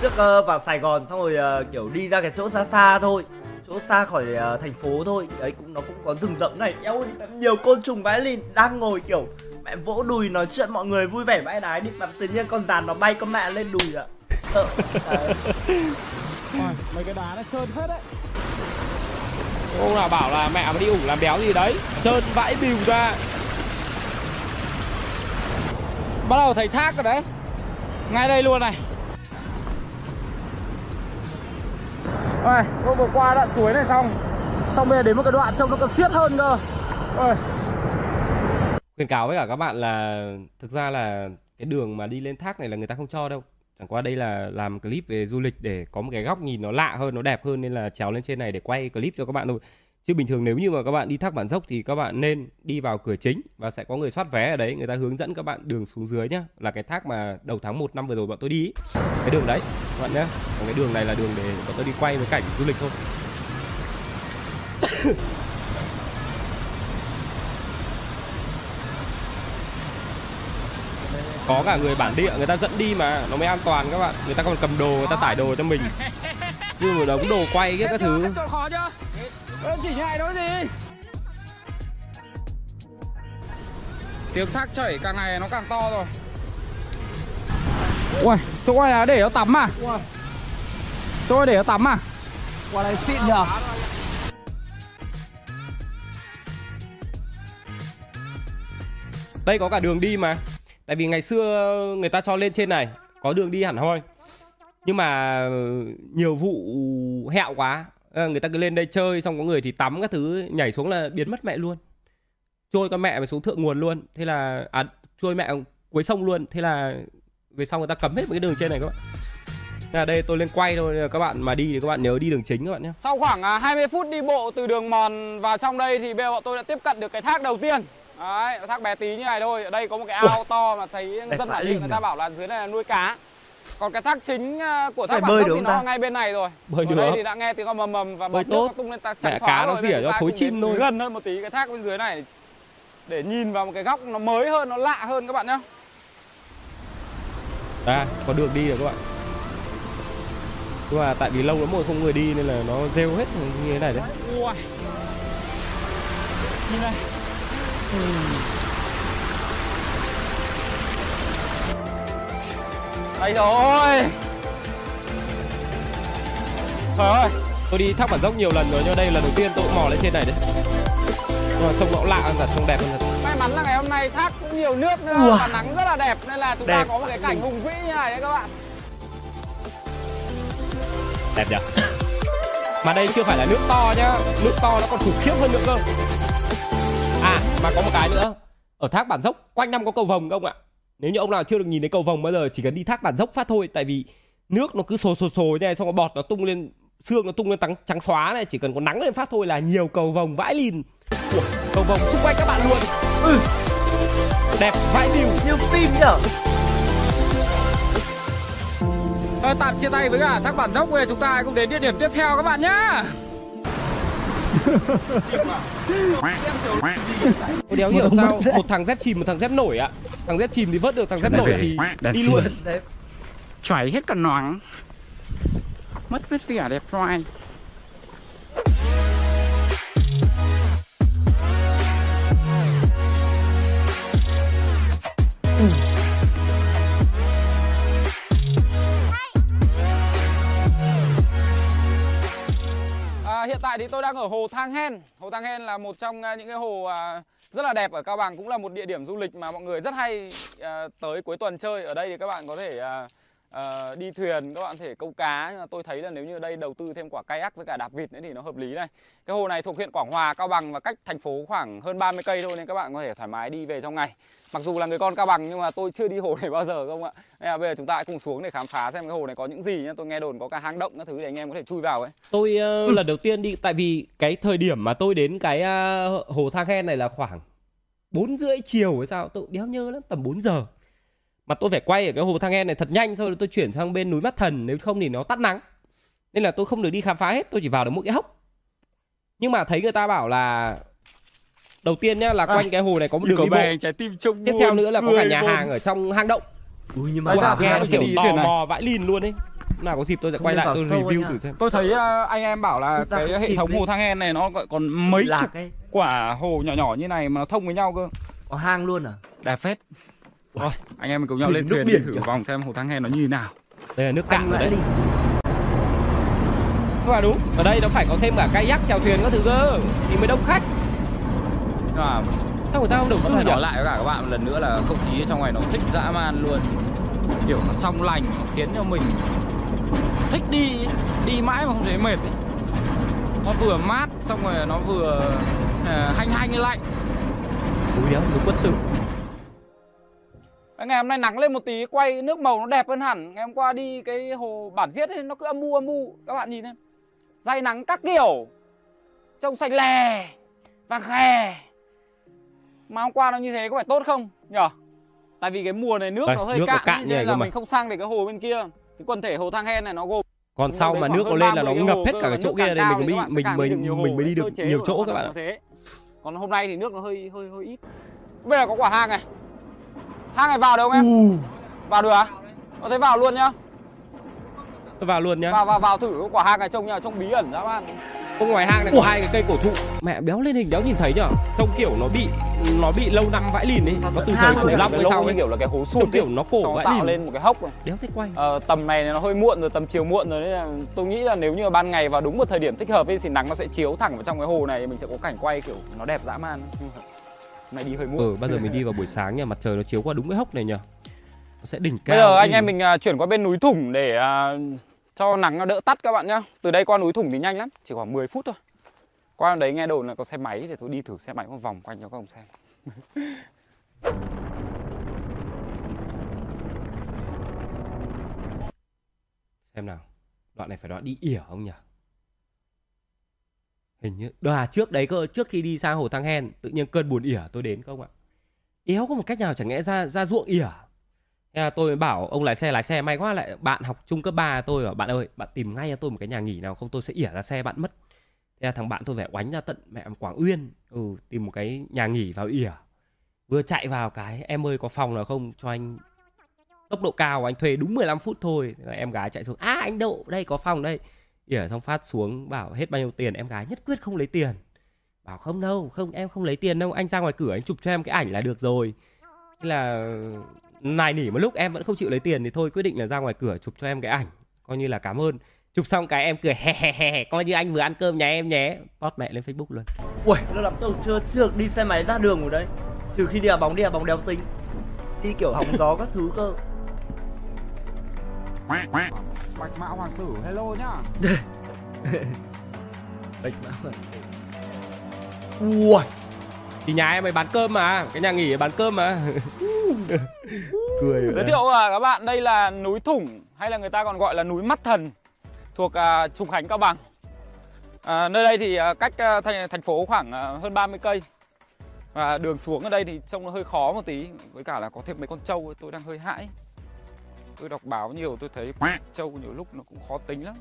Trước uh, vào Sài Gòn xong rồi uh, kiểu đi ra cái chỗ xa xa thôi. Chỗ xa khỏi uh, thành phố thôi. Đấy cũng nó cũng có rừng rậm này. Eo ơi nhiều côn trùng vãi lìn. Đang ngồi kiểu mẹ vỗ đùi nói chuyện mọi người vui vẻ vãi đái đi. Mà tự nhiên con rắn nó bay con mẹ lên đùi ạ. Mấy cái đá nó trơn hết đấy. Ông nào bảo là mẹ mà đi ủng làm đéo gì đấy. Trơn vãi bìu ra. Bắt đầu thấy thác rồi đấy. Ngay đây luôn này. Rồi tôi vừa qua đoạn suối này xong. Xong bây giờ đến một cái đoạn trông nó còn xiết hơn cơ khuyên cáo với cả các bạn là thực ra là cái đường mà đi lên thác này là người ta không cho đâu. Chẳng qua đây là làm clip về du lịch để có một cái góc nhìn nó lạ hơn, nó đẹp hơn nên là trèo lên trên này để quay clip cho các bạn thôi. Chứ bình thường nếu như mà các bạn đi thác bản dốc thì các bạn nên đi vào cửa chính và sẽ có người soát vé ở đấy, người ta hướng dẫn các bạn đường xuống dưới nhá. Là cái thác mà đầu tháng 1 năm vừa rồi bọn tôi đi ý. cái đường đấy, các bạn nhé còn cái đường này là đường để bọn tôi đi quay với cảnh du lịch thôi. Có cả người bản địa người ta dẫn đi mà nó mới an toàn các bạn người ta còn cầm đồ người ta tải đồ cho mình như một đống đồ quay kia các thứ chỉ nhại đó gì? Tiếng thác chảy càng ngày nó càng to rồi. Ui, chỗ này là để nó tắm à? Chỗ này để nó tắm à? Qua đây xịn nhờ. đây có cả đường đi mà tại vì ngày xưa người ta cho lên trên này có đường đi hẳn hoi. Nhưng mà nhiều vụ hẹo quá à, người ta cứ lên đây chơi xong có người thì tắm các thứ nhảy xuống là biến mất mẹ luôn. Trôi con mẹ mà xuống thượng nguồn luôn. Thế là à trôi mẹ cuối sông luôn. Thế là về sau người ta cấm hết mấy cái đường trên này các bạn. Là đây tôi lên quay thôi. Các bạn mà đi thì các bạn nhớ đi đường chính các bạn nhé. Sau khoảng à, 20 phút đi bộ từ đường mòn vào trong đây thì bây giờ bọn tôi đã tiếp cận được cái thác đầu tiên. Đấy, thác bé tí như này thôi. Ở đây có một cái ao to mà thấy Đẹp dân bản địa người ta bảo là dưới này là nuôi cá. Còn cái thác chính à, của thác bơi bản được dốc thì nó ta? ngay bên này rồi. Bơi Ở được. đây thì đã nghe tiếng ầm ầm ầm và Bơi tốt. tung lên ta xóa cá nó rỉa cho thối chim thôi. Gần hơn một tí cái thác bên dưới này để nhìn vào một cái góc nó mới hơn, nó lạ hơn các bạn nhé. À, có đường đi rồi các bạn. Nhưng mà tại vì lâu lắm rồi không người đi nên là nó rêu hết như thế này đấy. Ui. Nhìn này. Đây rồi. Trời ơi. Tôi đi thác bản dốc nhiều lần rồi nhưng đây là lần đầu tiên tôi cũng mò lên trên này đấy. Nhưng mà sông cũng lạ hơn thật, sông đẹp hơn thật. May mắn là ngày hôm nay thác cũng nhiều nước nữa Ui. và nắng rất là đẹp nên là chúng ta Đẹp. có một cái cảnh hùng vĩ như này đấy các bạn. Đẹp nhỉ? Mà đây chưa phải là nước to nhá, nước to nó còn khủng khiếp hơn nữa cơ. À, mà có một cái nữa. Ở thác bản dốc quanh năm có cầu vồng không ạ? Nếu như ông nào chưa được nhìn thấy cầu vồng bao giờ chỉ cần đi thác bản dốc phát thôi tại vì nước nó cứ sồ sồ sồ này xong rồi bọt nó tung lên xương nó tung lên trắng trắng xóa này chỉ cần có nắng lên phát thôi là nhiều cầu vồng vãi lìn Ủa, cầu vồng xung quanh các bạn luôn Ừ. đẹp vãi đìu Như phim nhở. Thôi tạm chia tay với cả thác bản dốc về chúng ta cùng đến địa điểm tiếp theo các bạn nhá. Tôi đéo hiểu sao một thằng dép chìm một thằng dép nổi ạ thằng dép chìm thì vớt được thằng dép nổi thì đi luôn. Chảy hết cả noáng. Mất hết vẻ đẹp trai. À, hiện tại thì tôi đang ở hồ Thang Hen. Hồ Thang Hen là một trong à, những cái hồ à, rất là đẹp ở Cao Bằng, cũng là một địa điểm du lịch mà mọi người rất hay à, tới cuối tuần chơi. Ở đây thì các bạn có thể à, à, đi thuyền, các bạn thể câu cá. Nhưng mà tôi thấy là nếu như ở đây đầu tư thêm quả kayak với cả đạp vịt nữa thì nó hợp lý này. Cái hồ này thuộc huyện Quảng Hòa, Cao Bằng và cách thành phố khoảng hơn 30 cây thôi nên các bạn có thể thoải mái đi về trong ngày. Mặc dù là người con Cao Bằng nhưng mà tôi chưa đi hồ này bao giờ không ạ. Nên là bây giờ chúng ta hãy cùng xuống để khám phá xem cái hồ này có những gì nhá. Tôi nghe đồn có cả hang động các thứ để anh em có thể chui vào ấy. tôi ờ, lần đầu tiên đi tại vì cái thời điểm mà tôi đến cái uh, hồ thang Khen này là khoảng bốn rưỡi chiều hay sao tôi đéo nhớ lắm tầm 4 giờ mà tôi phải quay ở cái hồ thang hen này thật nhanh sau đó tôi chuyển sang bên núi mắt thần nếu không thì nó tắt nắng. Nên là tôi không được đi khám phá hết tôi chỉ vào được mỗi cái hốc. Nhưng mà thấy người ta bảo là đầu tiên nhá là quanh cái hồ này có một đường đi bộ. trái tim trông tiếp theo nữa là có cả nhà hàng ở trong hang động. Ui nhưng mà wow, thì nghe kiểu đi tò mò vãi lìn luôn ấy. Nào có dịp tôi sẽ Không quay lại tôi review thử xem. Tôi thấy ờ, anh em bảo là cái hệ thống hồ thang hen này nó gọi còn mấy chục quả hồ nhỏ nhỏ như này mà nó thông với nhau cơ. Có hang luôn à? Đẹp phết. Rồi, anh em mình cùng nhau lên nước thuyền đi biển thử kìa. vòng xem hồ thang hen nó như thế nào. đây là nước cạn rồi đấy nhưng mà đúng ở đây nó phải có thêm cả kayak chèo thuyền các thứ cơ thì mới đông khách Nhưng mà sao người ta không đầu tư nhỉ nói lại với cả các bạn một lần nữa là không khí trong này nó thích dã man luôn. Kiểu nó trong lành nó khiến cho mình thích đi, đi mãi mà không thấy mệt ấy. Nó vừa mát xong rồi nó vừa ờ, hanh hanh lạnh núi đéo núi quân tử ngày hôm nay nắng lên một tí quay nước màu nó đẹp hơn hẳn. Ngày hôm qua đi cái hồ bản viết ấy nó cứ âm u âm u. Các bạn nhìn em dày nắng các kiểu. Trông xanh lè vàng khè. Mà hôm qua nó như thế có phải tốt không? Nhở? Tại vì cái mùa này nước Đây, nó hơi nước nó cạn, cạn này nên là mà. mình không sang để cái hồ bên kia. Cái quần thể hồ thang hen này nó gồm còn sau đấy mà nước hơn lên là nó 30 cái ngập hết cả cái chỗ kia đây mình mới mình được mình mới đi được nhiều chỗ nó các bạn ạ. còn hôm nay thì nước nó hơi hơi hơi ít. Bây giờ có quả hang này hang này vào được không em? Vào được à? Có thể vào luôn nhá. Tôi vào luôn nhá. Vào vào vào thử cái quả hang này trông nhà trông bí ẩn dã man Ở ngoài hang này có hai cái cây cổ thụ. Mẹ béo lên hình đéo nhìn thấy nhở? Trông kiểu nó bị nó bị lâu năm vãi lìn ấy. Nó từ thời khủng long sao như ấy kiểu là cái hố trông sụt kiểu nó cổ vãi lìn. lên một cái hốc này đéo thấy quay. Ờ, tầm này nó hơi muộn rồi tầm chiều muộn rồi nên là tôi nghĩ là nếu như ban ngày vào đúng một thời điểm thích hợp ấy, thì nắng nó sẽ chiếu thẳng vào trong cái hồ này mình sẽ có cảnh quay kiểu nó đẹp dã man hôm nay đi hơi muộn ừ bao giờ mình đi vào buổi sáng nha mặt trời nó chiếu qua đúng cái hốc này nhở nó sẽ đỉnh cao Bây giờ anh em mình à, chuyển qua bên núi Thủng để à, cho nắng nó đỡ tắt các bạn nhá. Từ đây qua núi Thủng thì nhanh lắm, chỉ khoảng 10 phút thôi. Qua đấy nghe đồn là có xe máy để tôi đi thử xe máy một vòng quanh cho các ông xem. xem nào đoạn này phải đoạn đi ỉa không nhỉ hình như à trước đấy cơ, trước khi đi sang hồ Thăng Hen, tự nhiên cơn buồn ỉa tôi đến không ạ. Éo có một cách nào chẳng lẽ ra ra ruộng ỉa? Thế là tôi mới bảo ông lái xe lái xe may quá, lại bạn học trung cấp 3 tôi bảo, bạn ơi, bạn tìm ngay cho tôi một cái nhà nghỉ nào không, tôi sẽ ỉa ra xe bạn mất. Thế là thằng bạn tôi phải oánh ra tận mẹ Quảng Uyên ừ tìm một cái nhà nghỉ vào ỉa. Vừa chạy vào cái, em ơi, có phòng nào không? Cho anh tốc độ cao, anh thuê đúng 15 phút thôi. Là em gái chạy xuống à anh Độ đây có phòng đây ỉa xong phát xuống bảo hết bao nhiêu tiền em gái nhất quyết không lấy tiền. Bảo không đâu không em không lấy tiền đâu anh ra ngoài cửa anh chụp cho em cái ảnh là được rồi. Thế là nài nỉ một lúc em vẫn không chịu lấy tiền thì thôi quyết định là ra ngoài cửa chụp cho em cái ảnh coi như là cảm ơn. Chụp xong cái em cười he he he coi như anh vừa ăn cơm nhà em nhé. Post mẹ lên facebook luôn. Ui, lâu lắm tôi chưa chưa đi xe máy ra đường ở đây Trừ khi đi à bóng, đi à bóng đeo tính. Đi kiểu hóng gió các thứ cơ. Bạch Mã Hoàng tử hello nhá. Bạch mã rồi. Ui, thì nhà em ấy bán cơm mà cái nhà nghỉ ấy bán cơm mà cười Giới thiệu à, các bạn đây là núi Thủng hay là người ta còn gọi là núi Mắt Thần thuộc à, Trùng Khánh Cao Bằng. À, nơi đây thì à, cách à, thành, thành phố khoảng à, hơn 30 cây. Và đường xuống ở đây thì trông nó hơi khó một tí với cả là có thêm mấy con trâu tôi đang hơi hãi. Tôi đọc báo nhiều tôi thấy trâu nhiều lúc nó cũng khó tính lắm.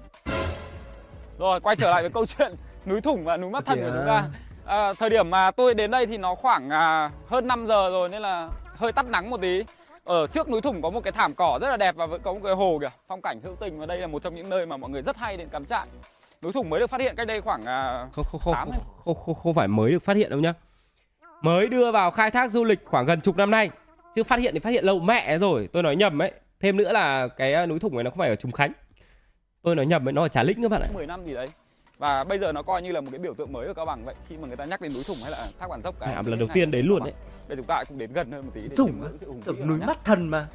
Rồi quay trở lại với câu chuyện núi Thủng và núi Mắt Thần của chúng ta. À, thời điểm mà tôi đến đây thì nó khoảng à, hơn 5 giờ rồi nên là hơi tắt nắng một tí. Ở trước núi Thủng có một cái thảm cỏ rất là đẹp và vẫn có một cái hồ kìa, phong cảnh hữu tình và đây là một trong những nơi mà mọi người rất hay đến cắm trại. Núi Thủng mới được phát hiện cách đây khoảng à, không không không Tám không, không không không phải mới được phát hiện đâu nhá mới đưa vào khai thác du lịch khoảng gần chục năm nay chứ phát hiện thì phát hiện lâu mẹ rồi tôi nói nhầm ấy thêm nữa là cái à, núi thủng này nó không phải ở trùng khánh. Tôi nói nhầm ấy nó ở trà lĩnh các bạn ạ. 10 năm gì đấy. Và bây giờ nó coi như là một cái biểu tượng mới ở Cao Bằng vậy. Khi mà người ta nhắc đến núi Thủng hay là thác Bản Dốc cái Mẹ, lần đầu tiên đến luôn đấy. Bây giờ chúng ta cũng đến gần hơn một tí để Thủng sự hùng vĩ của núi mắt thần mà.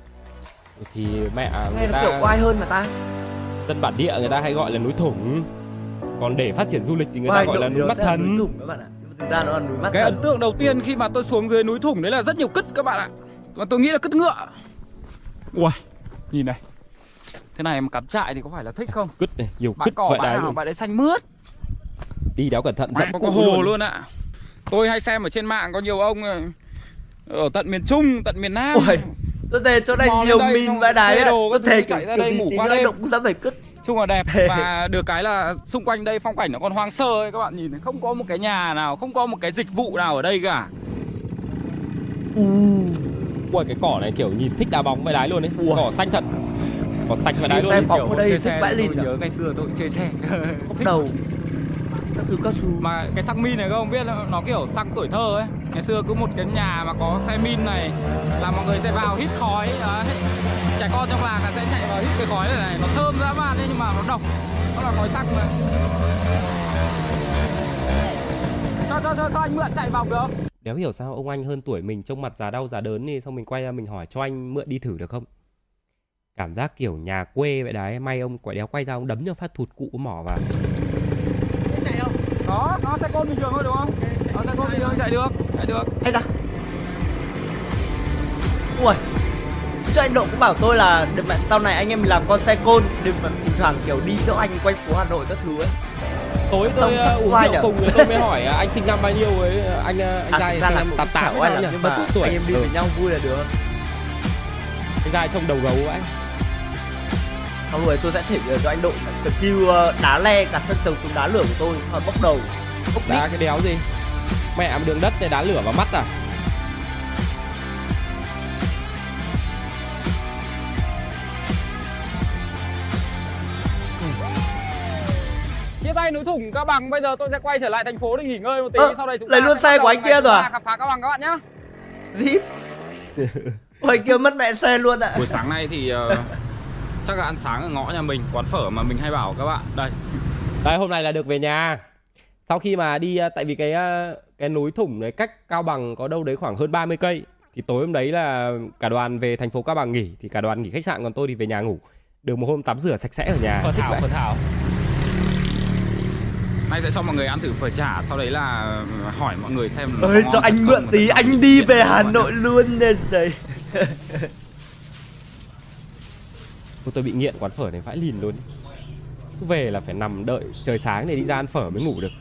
Thì mẹ Nghe người nó kiểu ta oai hơn mà ta. dân bản địa người ta hay gọi là núi thủng còn để phát triển du lịch thì người ta gọi là núi mắt thần núi thủng các bạn ạ. Thực ra nó là núi mắt Cái thần ấn tượng đầu tiên khi mà tôi xuống dưới núi Thủng đấy là rất nhiều cứt các bạn ạ. Và tôi nghĩ là cứt ngựa. Ui, nhìn này. Thế này mà cắm trại thì có phải là thích không? cứt này nhiều Bãi cứt cỏ vậy bãi đấy nào luôn bãi đấy xanh mướt. đi đéo cẩn thận dẫn có, có hồ luôn ạ. Tôi hay xem ở trên mạng có nhiều ông ờ, ở tận miền Trung, tận miền Nam. Ui, tôi thấy chỗ này Mò nhiều đây đái thuê ấy. đồ thứ thấy chạy ra đây ngủ qua đêm. động cũng dám phải cứt chung là đẹp và được cái là xung quanh đây phong cảnh nó còn hoang sơ ấy các bạn nhìn thấy không có một cái nhà nào không có một cái dịch vụ nào ở đây cả ui cái cỏ này kiểu nhìn thích đá bóng với đái luôn đấy cỏ xanh thật. Cỏ xanh và đái luôn. xe phóng ở đây thích xe vãi tôi lìn à nhớ ngày xưa tôi chơi xe. Bốc đầu. Các thứ các thứ. Mà cái xăng min này các ông biết nó kiểu xăng tuổi thơ ấy. Ngày xưa cứ một cái nhà mà có xe min này là mọi người sẽ vào hít khói đấy. trẻ con trong làng là sẽ chạy vào hít cái khói này, này. nó thơm dã man đấy nhưng mà nó độc. Nó là khói xăng mà. Cho cho cho, cho anh mượn chạy vòng được không Đéo hiểu sao ông anh hơn tuổi mình trông mặt già đau già đớn đi xong mình quay ra mình hỏi cho anh mượn đi thử được không? Cảm giác kiểu nhà quê vậy đấy, may ông quả đéo quay ra ông đấm cho phát thụt cụ mỏ vào. đó nó sẽ côn bình thường thôi đúng không? Có xe côn gì đâu chạy được chạy được. Hay da Ui. Chứ anh Độ cũng bảo tôi là đừng mà sau này anh em mình làm con xe côn Đừng mà thỉnh thoảng kiểu đi dỗ anh quanh phố Hà Nội các thứ ấy tối tôi uh, uống rượu cùng tôi mới hỏi uh, anh sinh năm bao nhiêu ấy anh uh, anh À, trai sinh năm tám tám nhỉ? nhưng mà tuổi? anh em đi Ừ, với nhau vui là được. Anh trai trông đầu gấu vậy Xong rồi tôi sẽ thể hiện cho anh Độ skill ờ, đá le đặt thân chồng xuống đá lửa của tôi. Bốc đầu Bốc đá đá cái đéo gì? Mẹ đường đất này đá lửa vào mắt à chia tay núi thủng cao bằng. Bây giờ tôi sẽ quay trở lại thành phố để nghỉ ngơi một tí. Ơ, sau đây chúng lấy ta luôn xe của anh kia rồi à? khám phá cao bằng các bạn nhé Zip Ôi kia mất mẹ xe luôn ạ. Buổi sáng nay thì ờ, chắc là ăn sáng ở ngõ nhà mình quán phở mà mình hay bảo các bạn. Đây. Đây hôm nay là được về nhà. Sau khi mà đi ờ, Tại vì cái ờ, cái núi thủng đấy cách Cao Bằng có đâu đấy khoảng hơn 30 cây Thì tối hôm đấy là cả đoàn về thành phố Cao Bằng nghỉ Thì cả đoàn nghỉ khách sạn còn tôi thì về nhà ngủ. Được một hôm tắm rửa sạch sẽ ở nhà. Phở thảo phở thảo nay sẽ cho mọi người ăn thử phở chả sau đấy là hỏi mọi người xem nó ơi cho anh mượn tí anh đi về Hà các bạn Nội luôn nên đấy Tôi, bị nghiện quán phở này vãi lìn luôn. Cứ về là phải nằm đợi trời sáng để đi ra ăn phở mới ngủ được.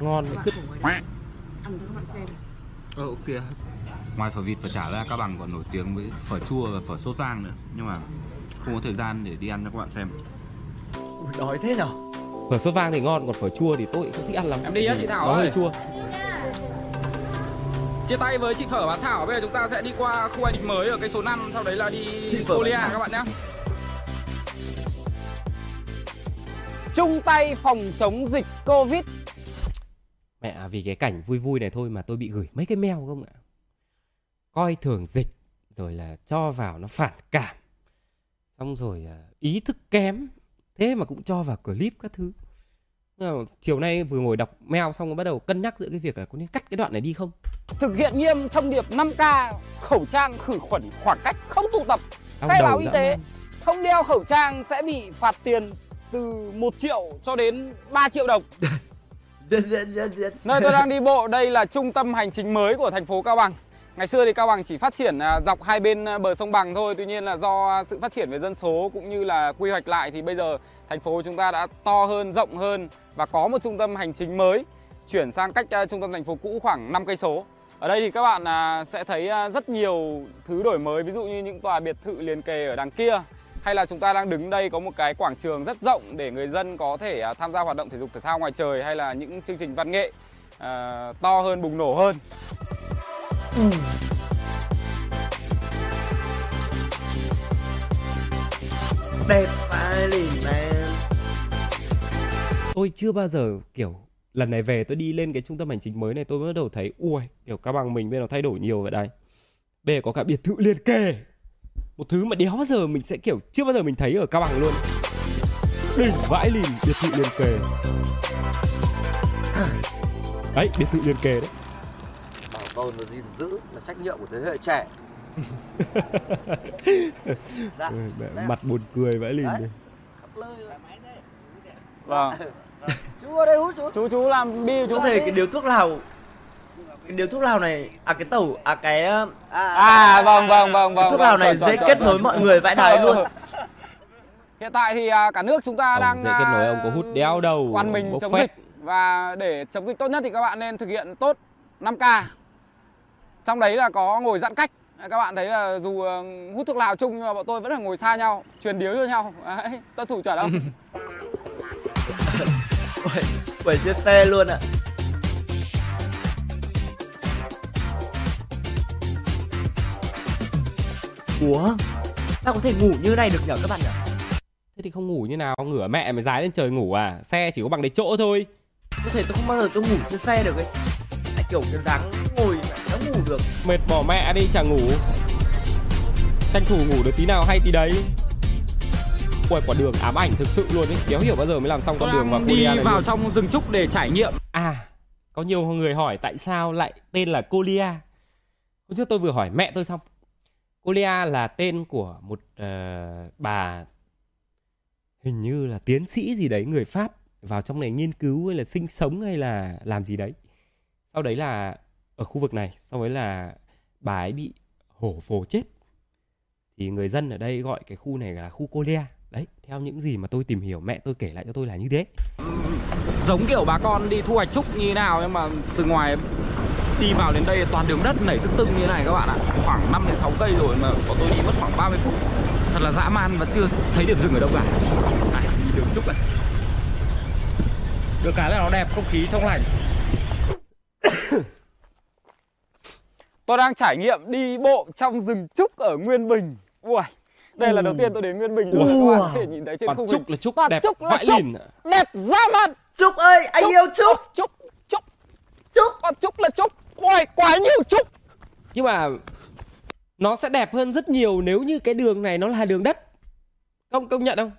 Ngon cứ Ờ ok. Ngoài phở vịt phở chả ra Cao Bằng còn nổi tiếng với phở chua và phở sốt vang nữa. Nhưng mà không có thời gian để đi ăn cho các bạn xem. Ui, đói thế nào Phở sốt vang thì ngon còn phở chua thì tôi không thích ăn lắm Em đi nhá, chị Thảo Nó hơi ơi. chua chia tay với chị phở bán thảo bây giờ chúng ta sẽ đi qua khu anh định mới ở cây số 5 sau đấy là đi Chị phở Colia các bạn nhé chung tay phòng chống dịch covid Mẹ à, vì cái cảnh vui vui này thôi mà tôi bị gửi mấy cái mail không ạ? Coi thường dịch rồi là cho vào nó phản cảm. Xong rồi à, ý thức kém. Thế mà cũng cho vào clip các thứ. Mà chiều nay vừa ngồi đọc mail xong rồi bắt đầu cân nhắc giữa cái việc là có nên cắt cái đoạn này đi không? thực hiện nghiêm thông điệp 5K khẩu trang khử khuẩn khoảng cách không tụ tập Đau khai báo y tế man. không đeo khẩu trang sẽ bị phạt tiền từ 1 triệu cho đến 3 triệu đồng Nơi tôi đang đi bộ đây là trung tâm hành chính mới của thành phố Cao Bằng. Ngày xưa thì Cao Bằng chỉ phát triển à, dọc hai bên à, bờ sông Bằng thôi, tuy nhiên là do à, sự phát triển về dân số cũng như là quy hoạch lại thì bây giờ thành phố chúng ta đã to hơn, rộng hơn và có một trung tâm hành chính mới chuyển sang cách trung tâm thành phố cũ khoảng 5 cây số. Ở đây thì các bạn sẽ thấy rất nhiều thứ đổi mới, ví dụ như những tòa biệt thự liền kề ở đằng kia hay là chúng ta đang đứng đây có một cái quảng trường rất rộng để người dân có thể tham gia hoạt động thể dục thể thao ngoài trời hay là những chương trình văn nghệ to hơn bùng nổ hơn. Đẹp vãi lìn man Tôi chưa bao giờ kiểu lần này về tôi đi lên cái trung tâm hành chính mới này tôi bắt đầu thấy ui kiểu Cao Bằng mình bên nó thay đổi nhiều vậy đây. Bây giờ có cả biệt thự liền kề. Một thứ mà đéo bao giờ mình sẽ kiểu chưa bao giờ mình thấy ở Cao Bằng luôn. Đỉnh vãi lìn biệt thự liền kề. Đấy, biệt thự liền kề đấy bảo tồn và gìn giữ là trách nhiệm của thế hệ trẻ. Dạ. Mẹ, mặt buồn cười vãi lìn Đấy. này. khắp nơi rồi. vâng. Chú ở đây hút chú. Chú chú làm bi chú Có thể cái điếu thuốc lào. Cái điếu thuốc lào này À cái tẩu À cái ờ, à vâng vâng vâng vâng thuốc vâng, lào này chuẩn, chuẩn, dễ kết nối mọi người vãi đái luôn. Hiện tại thì à, cả nước chúng ta Ông đang dễ kết nối ông có hút đeo đầu. quan mình bốc chống phét. dịch. Và để chống dịch tốt nhất thì các bạn nên thực hiện tốt 5K trong đấy là có ngồi giãn cách. Các bạn thấy là dù ờ, hút thuốc lào chung nhưng mà bọn tôi vẫn là ngồi xa nhau truyền điếu cho nhau. Đấy tuân thủ chuẩn không? Quẩy, quẩy trên xe luôn ạ. Ủa? Sao có thể ngủ như này được nhở các bạn nhỉ Thế thì không ngủ như nào, ngửa mẹ mày dài lên trời ngủ à? Xe chỉ có bằng đấy chỗ thôi. Có thể tôi không bao giờ tôi ngủ trên xe được ấy. Lại kiểu cái dáng ngồi được Mệt bỏ mẹ đi chẳng ngủ. Tranh thủ ngủ được tí nào hay tí đấy. Ui, quả đường ám ảnh thực sự luôn ấy. Đéo hiểu bao giờ mới làm xong con đường vào đi này vào luôn. trong rừng trúc để trải nghiệm À, có nhiều người hỏi tại sao lại tên là Colia. Hôm trước tôi vừa hỏi mẹ tôi xong. Colia là tên của một ờ, bà hình như là tiến sĩ gì đấy người Pháp vào trong này nghiên cứu hay là sinh sống hay là làm gì đấy. sau đấy là ở khu vực này, sau đấy là bà ấy bị hổ phổ chết. Thì người dân ở đây gọi cái khu này là khu cô le. Đấy, theo những gì mà tôi tìm hiểu, mẹ tôi kể lại cho tôi là như thế. Giống kiểu bà con đi thu hoạch trúc như thế nào, nhưng mà từ ngoài đi vào đến đây, toàn đường đất nảy tức tưng như thế này các bạn ạ. Khoảng 5 đến 6 cây rồi mà bọn tôi đi mất khoảng 30 phút. Thật là dã man và chưa thấy điểm dừng ở đâu cả. Này đi đường trúc này. Được cái là nó đẹp, không khí trong lành. Tôi đang trải nghiệm đi bộ trong rừng trúc ở Nguyên Bình. Ui đây là đầu tiên tôi đến Nguyên Bình luôn. Các bạn có thể nhìn thấy trên toàn khu trúc là trúc đẹp trúc vãi trúc. lìn đẹp dã man Trúc ơi, anh yêu Trúc. trúc trúc Trúc. còn trúc là trúc. Quay quá nhiều trúc. Nhưng mà nó sẽ đẹp hơn rất nhiều nếu như cái đường này nó là đường đất. Công công nhận không?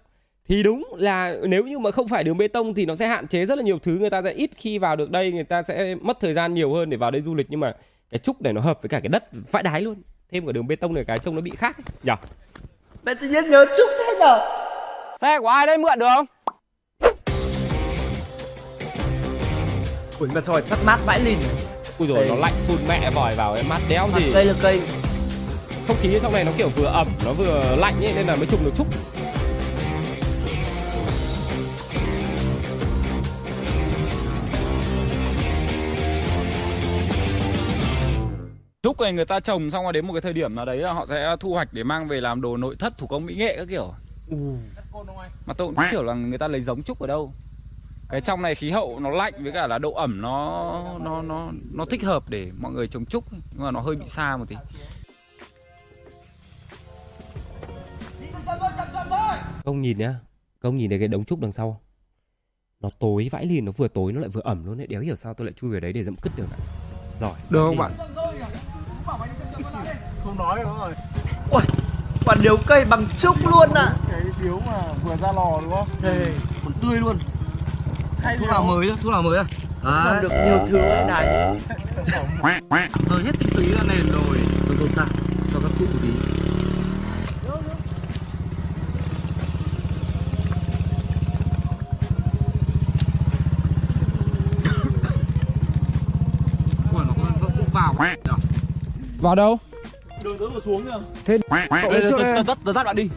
Thì đúng là nếu như mà không phải đường bê tông thì nó sẽ hạn chế rất là nhiều thứ. Người ta sẽ ít khi vào được đây người ta sẽ mất thời gian nhiều hơn để vào đây du lịch. Nhưng mà cái trúc này nó hợp với cả cái đất vãi đái luôn thêm cả đường bê tông này cái trông nó bị khác ấy. nhở Mẹ tự nhiên nhớ Trúc thế nhở? xe của ai đấy mượn được không Ui mà rồi rất mát vãi lìn. ui rồi nó lạnh sun mẹ vòi vào cái mát đéo gì cây là cây. không khí ở trong này nó kiểu vừa ẩm nó vừa lạnh ấy nên là mới trùng được trúc trúc này người ta trồng xong rồi đến một cái thời điểm nào đấy là họ sẽ thu hoạch để mang về làm đồ nội thất thủ công mỹ nghệ các kiểu. Mà tôi cũng không hiểu là người ta lấy giống trúc ở đâu. Cái trong này khí hậu nó lạnh với cả là độ ẩm nó nó nó nó thích hợp để mọi người trồng trúc nhưng mà nó hơi bị xa một tí. Công nhìn nhá Công nhìn thấy cái đống trúc đằng sau. Nó tối vãi lìn Nó vừa tối nó lại vừa ẩm luôn đấy. Đéo hiểu sao tôi lại chui vào đấy để dẫm cứt được ạ? Giỏi. Được không bạn Không nói nữa rồi Ui, quả điếu cây bằng Trúc luôn ạ. Cái điếu mà vừa ra lò đúng không? Đây, Còn tươi luôn. Khay Thuốc nào mới thuốc nào mới À, được nhiều thứ đấy này. rơi hết tinh túy ra nền rồi không không sao, cho các cụ một tí. Ủa, nó cũng cũng vào vào đâu Đường tới vừa xuống kìa. Thế cậu lên trước đây. tớ dắt bạn đi.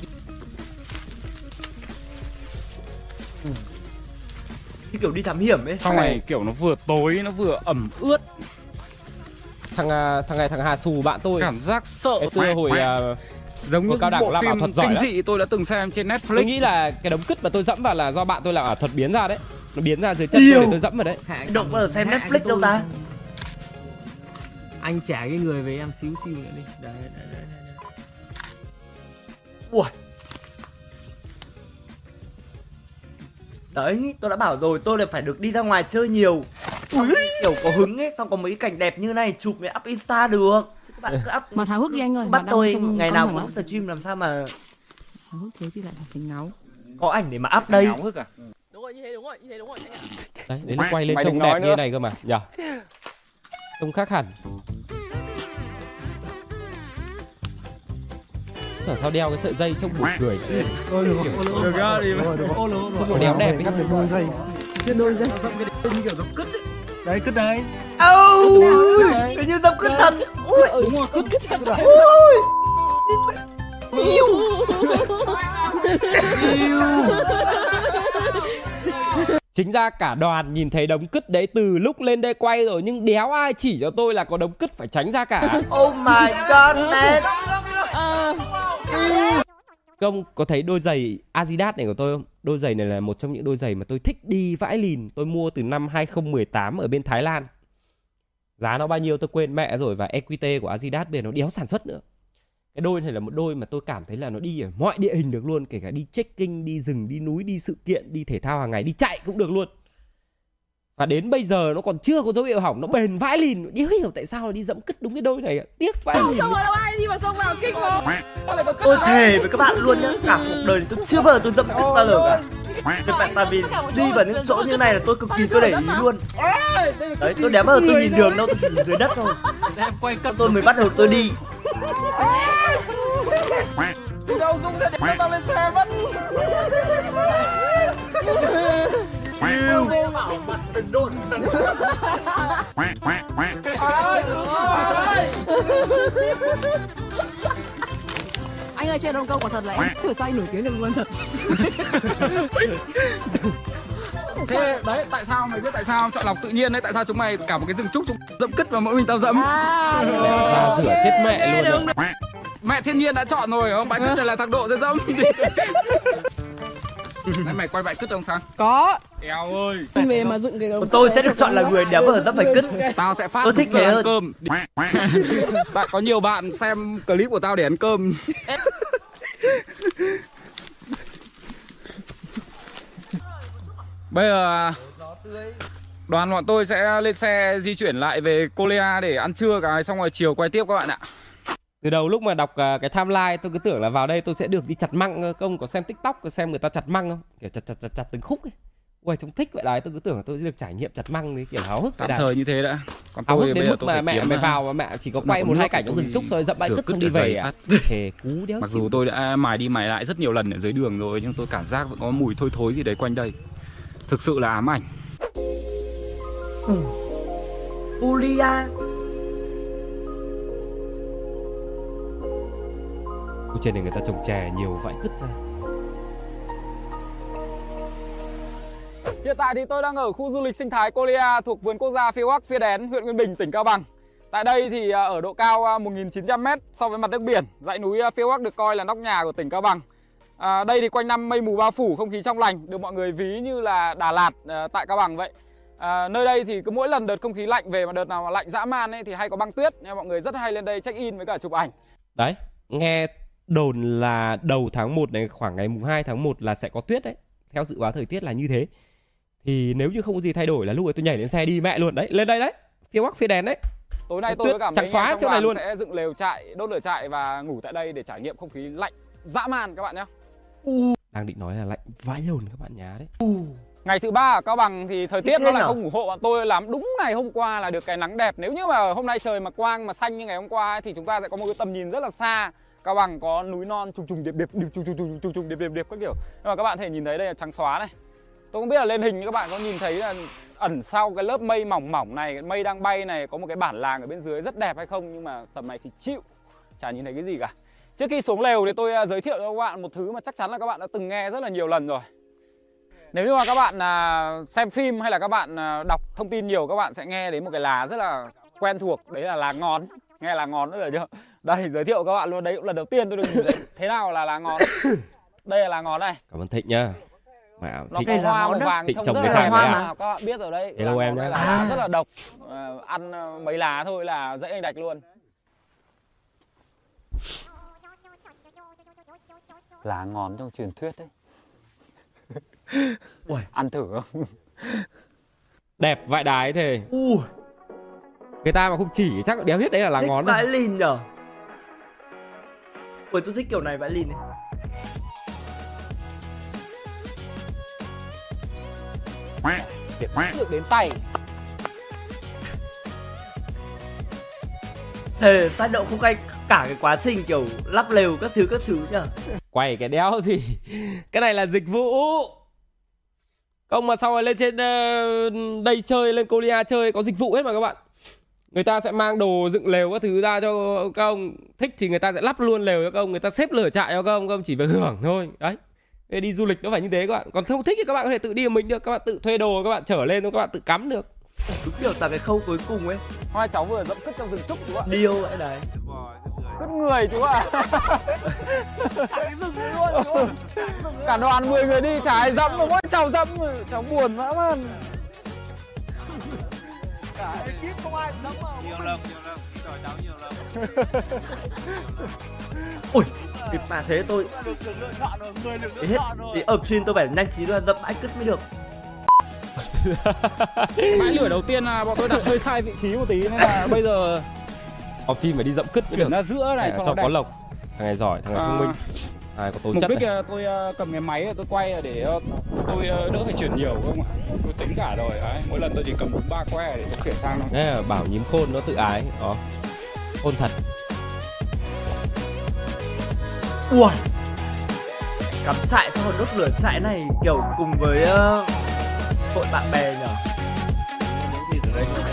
Như kiểu đi thám hiểm ấy. trong này kiểu nó vừa tối nó vừa ẩm ướt. Thằng à, thằng này thằng Hà Sù bạn tôi. Cảm giác sợ. Ngày xưa hồi à, giống như cao đẳng bộ làm ảo phim thuật giỏi kinh dị tôi đã từng xem trên Tôi Netflix nghĩ là cái đống cứt mà tôi dẫm vào là do bạn tôi làm ảo thuật biến ra đấy. Nó biến ra dưới chân tôi để tôi dẫm vào đấy. Động giờ xem Netflix đâu ta? Anh trả cái người với em xíu xíu nữa đi Đấy, đấy, đấy, đấy. Ui. Đấy, tôi đã bảo rồi, tôi là phải được đi ra ngoài chơi nhiều. Xong kiểu có hứng ấy, xong có mấy cảnh đẹp như này chụp mới up Insta được. Chứ các bạn cứ up Mặt háo hức đi anh ơi bắt tôi ngày nào cũng stream làm sao mà háo hức thế thì lại thành ngáo có ảnh để mà up đây. Ngáo hức à Đúng rồi, như thế đúng rồi, như thế đúng rồi anh ạ. Đấy, đấy là quay lên Mày trông đẹp nói như nữa. này cơ mà nhở Trông khác hẳn. Ở sao đeo cái sợi dây trông buồn cười. Vậy? được ra đi. Không? Có đeo đẹp ấy đôi dây. Chưa đôi ra Đấy cứ đấy Âu, cái như dâm cứt thật. Ui, đúng rồi cứt cứt thật ui. Yêu. Chính ra cả đoàn nhìn thấy đống cứt đấy từ lúc lên đây quay rồi Nhưng đéo ai chỉ cho tôi là có đống cứt phải tránh ra cả Oh my god, man. Công có thấy đôi giày Adidas này của tôi không? Đôi giày này là một trong những đôi giày mà tôi thích đi vãi lìn Tôi mua từ năm 2018 ở bên Thái Lan Giá nó bao nhiêu tôi quên mẹ rồi Và EQT của Adidas bây giờ nó đéo sản xuất nữa cái đôi này là một đôi mà tôi cảm thấy là nó đi ở mọi địa hình được luôn Kể cả đi trekking, đi rừng, đi núi, đi sự kiện, đi thể thao hàng ngày, đi chạy cũng được luôn. Và đến bây giờ nó còn chưa có dấu hiệu hỏng Nó bền vãi lìn Đéo hiểu tại sao nó đi dẫm cứt đúng cái đôi này ạ. Tiếc vãi lìn Xong rồi đâu ai đi vào sông vào kinh không? Tôi thề với các bạn luôn nhá, cả cuộc đời tôi chưa bao giờ tôi dâm cứt bao giờ cả. Tại tại- tại vì đi vào những chỗ như này là tôi cực kỳ tôi để ý luôn. Đấy, tôi đéo bao giờ tôi nhìn đường đâu, tôi chỉ nhìn dưới đất thôi. Em quay cận Tôi mới bắt đầu tôi đi. Đâu Dung sẽ để tao lên xe mất đồn Anh ơi trên Đông Câu quả thật là em thử anh nổi tiếng được luôn thật. Thế đấy tại sao mày biết tại sao chọn lọc tự nhiên đấy? Tại sao chúng mày cả một cái rừng trúc chúng dẫm cứt và mỗi mình tao dẫm? À ra rửa chết mẹ luôn rồi. mẹ thiên nhiên đã chọn rồi không? Bãi cứt này là thằng độ sẽ dẫm Đấy, mày quay bãi cứt không sang Có. Eo ơi. Về mà dựng cái tôi sẽ được chọn là người đéo bao giờ dẫm phải cứt. Tao sẽ phát Tôi thích thế ăn hơn. cơm. Bạn có nhiều bạn xem clip của tao để ăn cơm. Bây giờ đoàn bọn tôi sẽ lên xe di chuyển lại về Kolea để ăn trưa cái xong rồi chiều quay tiếp các bạn ạ từ đầu lúc mà đọc à, cái timeline tôi cứ tưởng là vào đây tôi sẽ được đi chặt măng cơ. công có xem tiktok có xem người ta chặt măng không? Kiểu chặt chặt chặt, chặt từng khúc ấy. Ui trông thích vậy. Đấy tôi cứ tưởng là tôi sẽ được trải nghiệm chặt măng đấy kiểu háo hức tạm thời như thế đã. Còn háo tôi hức bây đến giờ mức tôi mà mẹ mày à, vào mà mẹ chỉ có quay một hai cảnh trong rừng trúc rồi dậm bãi cứt xong đi để giày về à thề cú đéo Mặc dù tôi đã mài đi mài lại rất nhiều lần ở dưới đường rồi nhưng tôi cảm giác vẫn có mùi thôi thối gì đấy quanh đây. Thực sự là ám ảnh. Ulia Ui, trên này người ta trồng chè nhiều vãi cứt ra Hiện tại thì tôi đang ở khu du lịch sinh thái Kolea thuộc vườn quốc gia phía Bắc phía Đén, huyện Nguyên Bình, tỉnh Cao Bằng. Tại đây thì à, ở độ cao à, 1.900m so với mặt nước biển, dãy núi à, phía Bắc được coi là nóc nhà của tỉnh Cao Bằng. À, đây thì quanh năm mây mù bao phủ, không khí trong lành, được mọi người ví như là Đà Lạt à, tại Cao Bằng vậy. À, nơi đây thì cứ mỗi lần đợt không khí lạnh về mà đợt nào mà lạnh dã man ấy thì hay có băng tuyết, nên mọi người rất hay lên đây check in với cả chụp ảnh. đấy nghe đồn là đầu tháng 1 này khoảng ngày mùng 2 tháng 1 là sẽ có tuyết đấy theo dự báo thời tiết là như thế thì nếu như không có gì thay đổi là lúc ấy tôi nhảy lên xe đi mẹ luôn đấy lên đây đấy phía bắc phía đèn đấy Tối nay Tuyết tôi với cả mấy trắng anh xóa trong chỗ này luôn. sẽ dựng lều trại, đốt lửa trại và ngủ tại đây để trải nghiệm không khí lạnh dã man các bạn nhé. đang định nói là lạnh vãi lồn các bạn nhá đấy Ngày thứ ba ở Cao Bằng thì thời tiết nó lại không ủng hộ bọn tôi lắm. Đúng ngày hôm qua là được cái nắng đẹp. Nếu như mà hôm nay trời mà quang mà xanh như ngày hôm qua ấy, thì chúng ta sẽ có một cái tầm nhìn rất là xa. Cao Bằng có núi non trùng trùng điệp điệp điệp trùng trùng trùng trùng trùng điệp điệp điệp các kiểu. Nhưng mà các bạn thể nhìn thấy đây là trắng xóa này. Tôi không biết là lên hình các bạn có nhìn thấy là ẩn sau cái lớp mây mỏng mỏng này, cái mây đang bay này có một cái bản làng ở bên dưới rất đẹp hay không nhưng mà tầm này thì chịu. Chả nhìn thấy cái gì cả. Trước khi xuống lều thì tôi à, giới thiệu cho các bạn một thứ mà chắc chắn là các bạn đã từng nghe rất là nhiều lần rồi. Nếu như mà các bạn à, xem phim hay là các bạn à, đọc thông tin nhiều các bạn sẽ nghe đến một cái lá rất là quen thuộc đấy là lá ngón nghe là ngón nữa rồi chưa đây giới thiệu các bạn luôn đấy cũng là đầu tiên tôi được nhìn thấy. Thế nào là lá ngón? Đây là lá ngón này. Cảm ơn thịnh nhá mẹ nó thịnh có hoa màu vàng Thịnh trông trồng rất cái là đấy à? à? các bạn biết rồi đấy. Hello em nhá. là lá À. rất là độc. À, ăn à, mấy lá thôi là dãy anh đạch luôn. Lá ngón trong truyền thuyết đấy. Uầy. ăn thử không? Đẹp vãi đái thế. U người ta mà không chỉ chắc đéo biết đấy là lá thích ngón đâu. lìn nhở ui tôi thích kiểu này vãi lìn này được đến tay. Thề sai độ không cay cả cái quá trình kiểu lắp lều các thứ các thứ nhở quay cái đéo gì? Cái này là dịch vụ. Không mà sau rồi lên trên ờ, đây chơi lên Korea chơi có dịch vụ hết mà các bạn người ta sẽ mang đồ dựng lều các thứ ra cho các ông. Thích thì người ta sẽ lắp luôn lều cho các ông người ta xếp lửa trại cho các ông các ông chỉ việc hưởng thôi. Đấy. Thế đi du lịch nó phải như thế các bạn. Còn không thích thì các bạn có thể tự đi mình được các bạn tự thuê đồ các bạn trở lên các bạn tự cắm được. Đúng kiểu tại cái khâu cuối cùng ấy. Hai cháu vừa dẫm cứt trong rừng trúc chú ạ? Điêu vậy đấy. Cứt người chú ạ. Cả đoàn 10 người đi chả ai dẫm mà mỗi cháu dẫm cháu buồn dã man cả ekip không ai dẫm mà nhiều lần nhiều lần đòi cháu nhiều lần ui thì mà thế tôi được sự lựa chọn rồi người được lựa thì hết. chọn rồi. Thì ập chuyên tôi phải nhanh trí là dậm bãi cứt mới được. Bãi lửa đầu tiên là bọn tôi đặt hơi sai vị trí một tí nên là bây giờ học chim phải đi dậm cứt mới được. Ra giữa này Để cho cho nó có lộc. Thằng này giỏi thằng này thông À. minh ai có tố mục chất đích này. là tôi ờ, cầm cái máy tôi quay là để ờ, tôi ờ, đỡ phải chuyển nhiều không ạ? Tôi tính cả rồi đấy mỗi lần tôi chỉ cầm đúng ba que để tôi chuyển sang thôi. Thế là bảo nhím khôn nó tự ái đó. Khôn thật. Ui! Cắm trại xong rồi đốt lửa trại này kiểu cùng với ờ, hội bạn bè nhở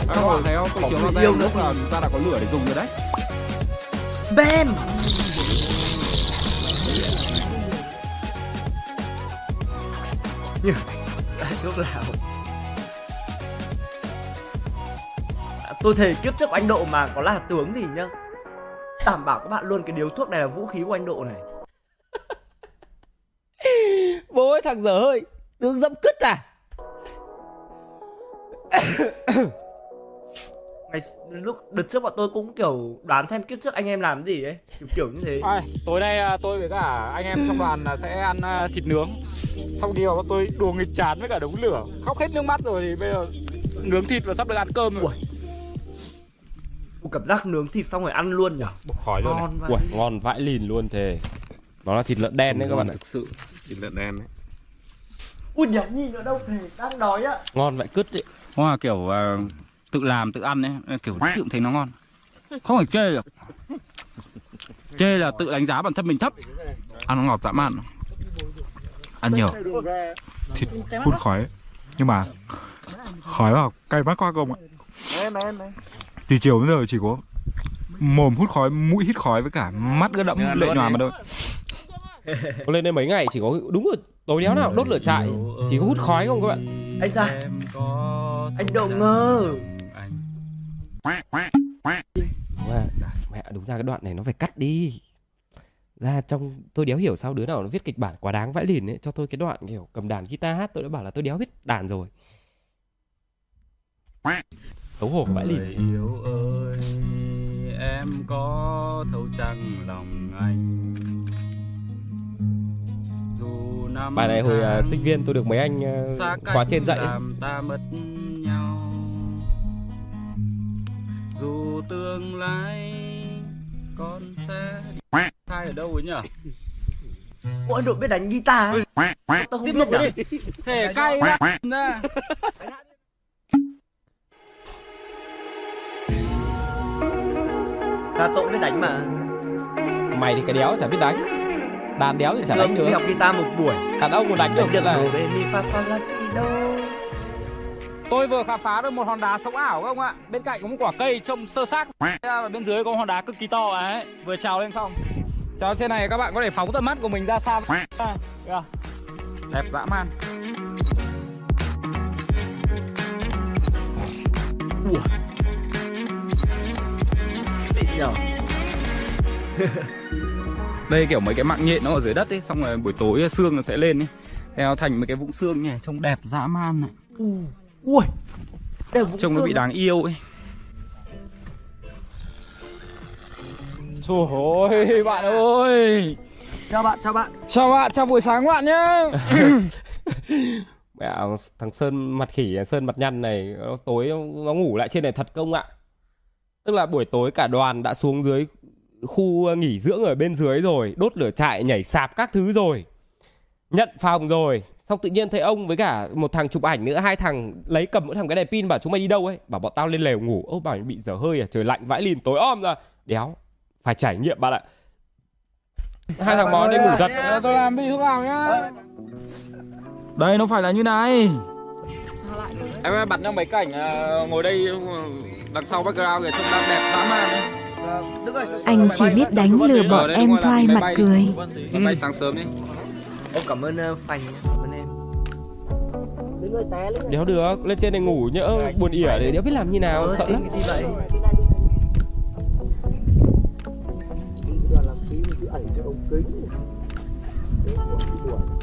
Các bạn thấy không? Tôi Có chiếu vào yêu nữa lúc là chúng ta đã có lửa để dùng rồi đấy. Bam Thuốc lào À, Tôi thề kiếp trước của anh Độ mà có là tướng thì nhá. Đảm bảo các bạn luôn cái điếu thuốc này là vũ khí của anh Độ này. Bố ơi thằng dở hơi Tướng dẫm cứt à Ngày lúc đợt trước bọn tôi cũng kiểu đoán xem kiếp trước anh em làm cái gì ấy Kiểu kiểu như thế Ai, tối nay à, tôi với cả anh em trong đoàn là sẽ ăn à, thịt nướng. Xong đi vào bọn tôi đùa nghịch chán với cả đống lửa. Khóc hết nước mắt rồi thì bây giờ nướng thịt và sắp được ăn cơm rồi. Ui, Cảm giác nướng thịt xong rồi ăn luôn nhở Bốc khói luôn này. Ngon vậy Ui, ngon vãi lìn luôn thề Nó là thịt lợn đen đấy các bạn ạ thực sự thịt lợn đen đấy Ui nhở nhìn ở đâu thề đang đói á Ngon vậy cứt ấy Hoa kiểu à, tự làm tự ăn ấy, kiểu tự thấy nó ngon. Không phải chê được. Chê là tự đánh giá bản thân mình thấp. Ăn nó ngọt dã man. Ăn nhiều. Thịt hút khói. Nhưng mà khói vào cay mắt quá không ạ. Từ chiều đến giờ chỉ có mồm hút khói, mũi hít khói với cả mắt cứ đẫm lệ nhòa mà thôi. Tôi lên đây mấy ngày chỉ có đúng rồi tối đéo nào đốt lửa trại Chỉ có hút khói không các bạn Anh ra Anh Độ ngơ Mẹ, mẹ đúng ra cái đoạn này nó phải cắt đi. Ra trong tôi đéo hiểu sao đứa nào nó viết kịch bản quá đáng vãi lìn ấy. Cho tôi cái đoạn kiểu cầm đàn guitar hát tôi đã bảo là tôi đéo biết đàn rồi. Xấu hổ vãi lìn. Yêu ơi em có thấu chăng lòng anh. Dù năm bài này hồi uh, sinh viên tôi được mấy anh uh, khóa trên dạy ấy. ta mất nhau dù tương lai con sẽ hai ở đâu ấy nhỉ Ủa anh Độ biết đánh guitar? Tôi không tiếp biết tục nhở đi thể cay ra tôi cũng biết đánh mà mày thì cái đéo chả biết đánh đàn đéo thì chả đánh cũng đi được học guitar một buổi đàn ông còn đánh được Được là mi fa fa la si do Tôi vừa khám phá được một hòn đá sống ảo các ông ạ? Bên cạnh có một quả cây trông sơ xác. Và bên dưới có một hòn đá cực kỳ to ấy. Vừa trào lên xong Trào trên này các bạn có thể phóng tầm mắt của mình ra xa à. Đẹp dã man. Ủa? Nhở Đây kiểu mấy cái mạng nhện nó ở dưới đất ấy, Xong rồi buổi tối xương nó sẽ lên ấy. Theo thành mấy cái vũng xương nhỉ, Trông đẹp dã man này U- Ui Đây là Trông nó bị đáng yêu ấy. Trời ơi bạn ơi. Chào bạn, chào bạn. Chào bạn, chào buổi sáng bạn nhé mẹ thằng sơn mặt khỉ sơn mặt nhăn này nó tối nó ngủ lại trên này thật công ạ? Tức là buổi tối cả đoàn đã xuống dưới khu nghỉ dưỡng ở bên dưới rồi đốt lửa trại nhảy sạp các thứ rồi. Nhận phòng rồi xong tự nhiên thấy ông với cả một thằng chụp ảnh nữa hai thằng lấy cầm mỗi thằng cái đèn pin bảo chúng mày đi đâu ấy. Bảo bọn tao lên lều ngủ. Ô bảo bị dở hơi à trời lạnh vãi lìn tối om ra. Đéo phải trải nghiệm bạn ạ. Hai thằng bò đi ngủ thật. Ờ, Tôi làm đi thuốc nào nhá. Đây nó phải là như này. Em ơi, bật cho mấy cảnh à, ngồi đây ờ, đằng sau background kìa trông đang đẹp dã man. Anh chỉ biết đánh lừa bọn đây em thoai mặt cười. Bay sáng sớm đi. Ô cảm ơn uh, Phành cảm ơn em đéo được lên trên này ngủ nhỡ buồn ỉa để đéo biết làm như nào Ờ, sợ lắm.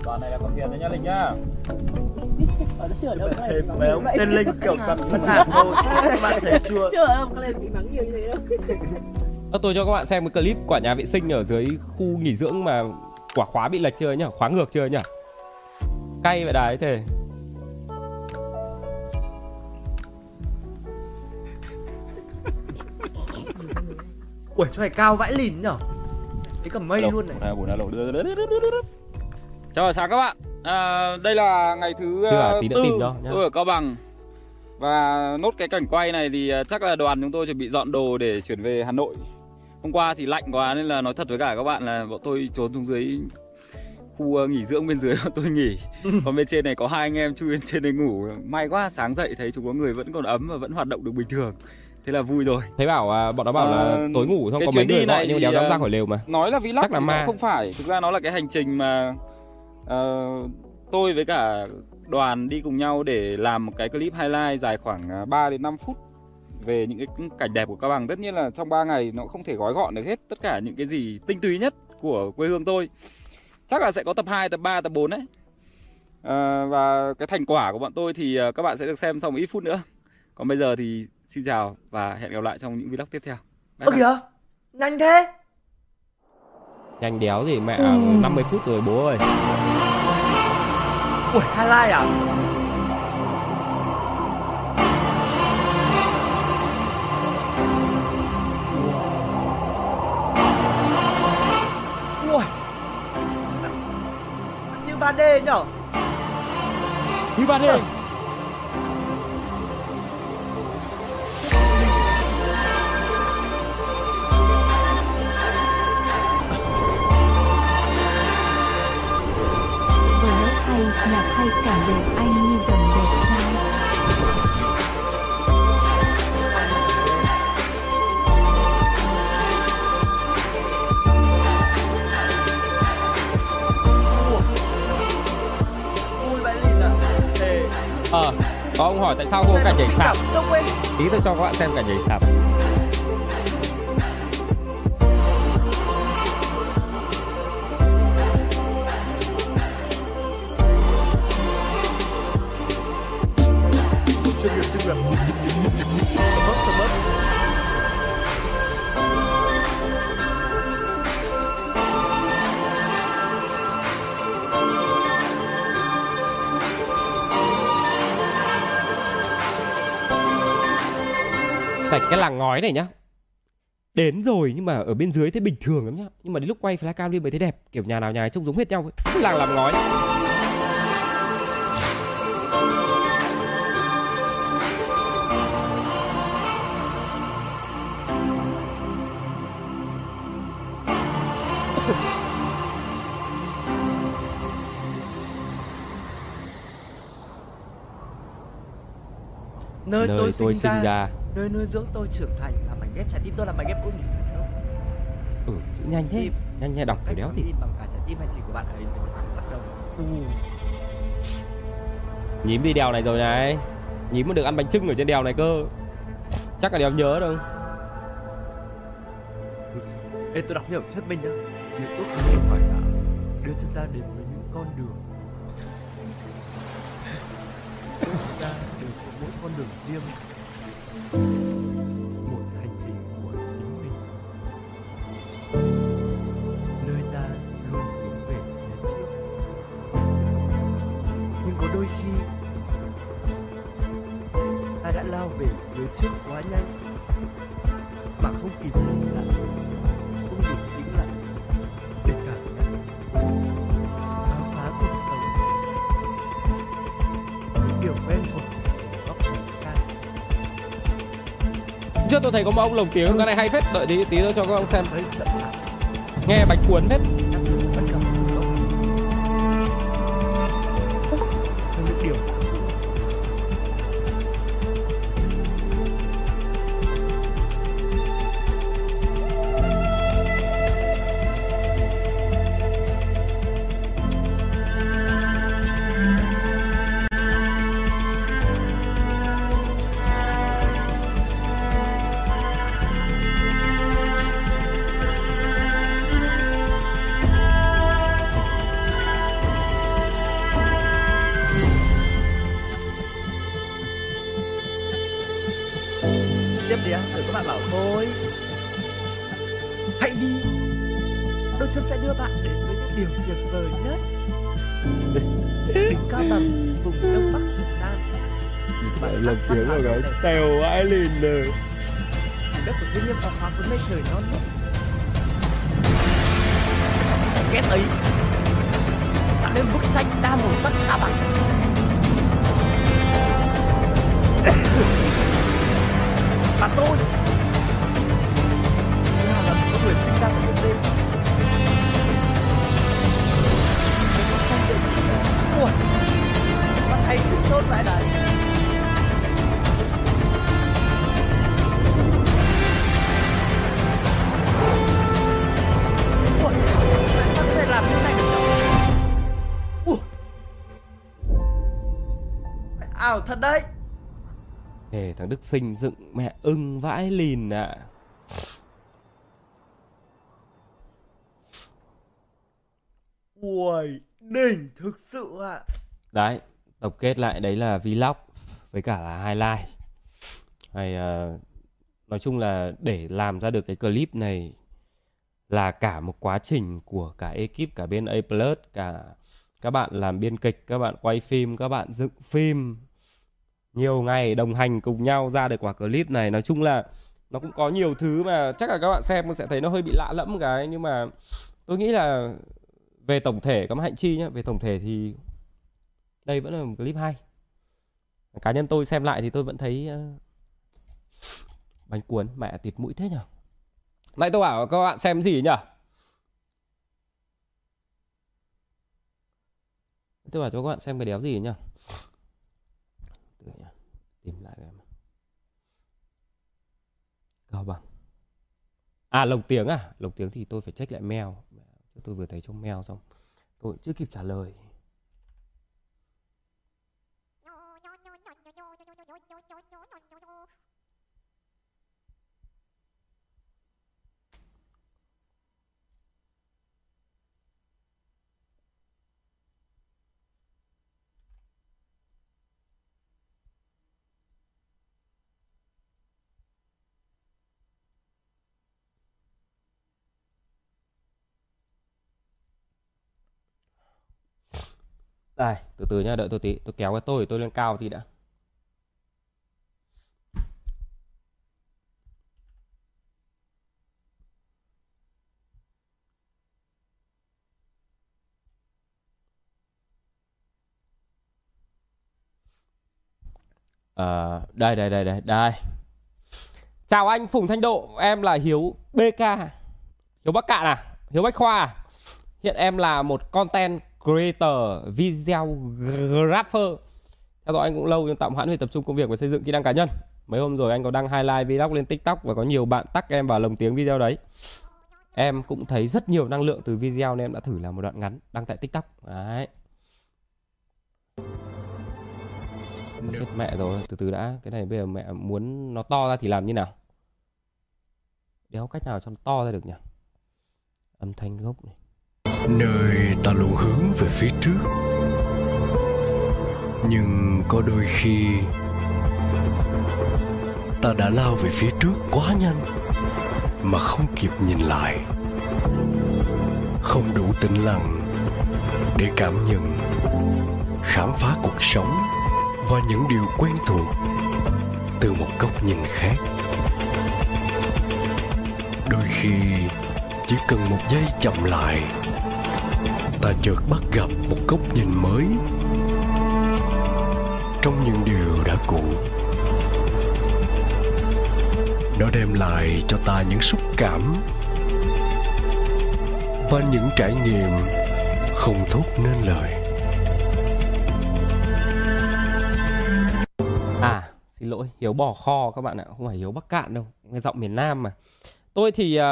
Đoàn này là có tiền đấy nhá Linh nhá Thế mấy ông tên Linh kiểu tập phân hạt thôi. Các bạn thấy chưa Chưa đâu, có lên bị mắng nhiều như thế đâu. Ờ, tôi cho các bạn xem cái clip quả nhà vệ sinh ở dưới khu nghỉ dưỡng mà quả khóa bị lệch chưa nhá, khóa ngược chưa nhá. Cay vậy đấy thế. Ui chỗ này cao vãi lìn nhở? Thấy cả mây luôn này. Chào buổi sáng các bạn. À, Đây là ngày thứ ờ, tí nữa tư tìm cho nhá. Tôi ở Cao Bằng. Và nốt cái cảnh quay này thì ờ, chắc là đoàn chúng tôi chuẩn bị dọn đồ để chuyển về Hà Nội. Hôm qua thì lạnh quá nên là nói thật với cả các bạn là bọn tôi trốn xuống dưới khu ờ, nghỉ dưỡng bên dưới tôi nghỉ. Còn bên trên này có hai anh em chui lên trên đây ngủ. May quá sáng dậy thấy chúng có người vẫn còn ấm và vẫn hoạt động được bình thường thế là vui rồi. Thấy bảo à, bọn nó bảo là Ờ, tối ngủ xong có mấy người gọi nhưng đéo dám ờ, ra khỏi lều mà. nói là vlog Chắc là ma. không phải. Thực ra nó là cái hành trình mà ờ, tôi với cả đoàn đi cùng nhau để làm một cái clip highlight dài khoảng à, 3 đến 5 phút về những cái cảnh đẹp của Cao Bằng. Tất nhiên là trong 3 ngày nó không thể gói gọn được hết tất cả những cái gì tinh túy nhất của quê hương tôi. Chắc là sẽ có tập 2, tập 3, tập 4 đấy. Ờ, và cái thành quả của bọn tôi thì các bạn sẽ được xem sau một ít phút nữa. Còn bây giờ thì xin chào và hẹn gặp lại trong những vlog tiếp theo. Bye ơ kìa nhanh thế. Nhanh đéo gì mẹ Ừ. 50 phút rồi bố ơi. Ui highlight à? Ui. Như 3D nhở? Như 3D nhạc hay, cảnh đẹp anh như dòng đẹp trai. à ờ có ông hỏi tại sao có cảnh nhảy sạp? Cảm tí tôi cho các bạn xem cảnh nhảy sạp Sạch cái làng ngói này nhá. Đến rồi nhưng mà ở bên dưới thấy bình thường lắm nhá. Nhưng mà đến lúc quay flycam lên mới thấy đẹp. Kiểu nhà nào nhà ấy trông giống hết nhau ấy. Làng làm ngói. Nơi, Nơi tôi, tôi sinh, sinh ra, ra. nơi nuôi dưỡng tôi trưởng thành là mảnh ghép trái tim tôi là mảnh ghép ôn Ừ chữ nhanh thế. Nhanh nhanh đọc kiểu đéo gì. bằng cả trái tim hay chỉ của bạn ấy đầu. Nhím đi đèo này rồi này. Nhím mà được ăn bánh trưng ở trên đèo này cơ. Chắc là đéo nhớ đâu Ê tôi đọc nhiều thuyết minh nhá. Những ước mơ hoài bão đưa chúng ta đến với những con đường. Chúng ta mỗi con đường riêng Trước tôi thấy có một ông lồng tiếng. Cái này hay phết, Đợi tí tí tôi cho các ông xem. Nghe bạch cuốn phết. Thật đấy. Thề thằng Đức Sinh dựng mẹ ưng vãi lìn ạ. Ui đỉnh thực sự ạ. Đấy, tổng kết lại đấy là vlog với cả là highlight. Hay ờ, nói chung là để làm ra được cái clip này là cả một quá trình của cả ekip cả bên A cả các bạn làm biên kịch, các bạn quay phim, các bạn dựng phim nhiều ngày đồng hành cùng nhau ra được quả clip này. Nói chung là nó cũng có nhiều thứ mà chắc là các bạn xem sẽ thấy nó hơi bị lạ lẫm một cái. Nhưng mà tôi nghĩ là về tổng thể các bạn hạnh chi nhá, về tổng thể thì đây vẫn là một clip hay. Cá nhân tôi xem lại thì tôi vẫn thấy ờ, bánh cuốn mẹ tịt mũi thế nhở? Nãy tôi bảo các bạn xem gì nhở? Tôi bảo cho các bạn xem cái đéo gì nhở Từ nhá, tìm lại cái cao bằng à lồng tiếng à? Lồng tiếng thì tôi phải check lại mail. Tôi vừa thấy trong mail xong. Tôi chưa kịp trả lời. Đây, từ từ nhá, đợi tôi tí, tôi kéo cái tôi tôi lên cao thì đã. À, đây đây đây đây đây. Chào anh Phùng Thanh Độ, em là Hiếu BK. Hiếu Bắc Cạn à? Hiếu Bách Khoa à? Hiện em là một content creator, videographer. Theo dõi anh cũng lâu nhưng tạm hoãn vì tập trung công việc và xây dựng kỹ năng cá nhân. Mấy hôm rồi anh có đăng highlight vlog lên TikTok và có nhiều bạn tắc em vào lồng tiếng video đấy. Em cũng thấy rất nhiều năng lượng từ video nên em đã thử làm một đoạn ngắn đăng tại TikTok. Đấy. Chết mẹ rồi, từ từ đã. Cái này bây giờ mẹ muốn nó to ra thì làm như nào? Đéo cách nào cho nó to ra được nhỉ? Âm thanh gốc này nơi ta luôn hướng về phía trước. Nhưng có đôi khi, ta đã lao về phía trước quá nhanh mà không kịp nhìn lại. Không đủ tĩnh lặng để cảm nhận, khám phá cuộc sống và những điều quen thuộc từ một góc nhìn khác. Đôi khi, chỉ cần một giây chậm lại ta chợt bắt gặp một góc nhìn mới trong những điều đã cũ nó đem lại cho ta những xúc cảm và những trải nghiệm không thốt nên lời À, xin lỗi, Hiếu bò kho các bạn ạ, không phải Hiếu Bắc Cạn đâu, nghe giọng miền Nam mà. Tôi thì uh,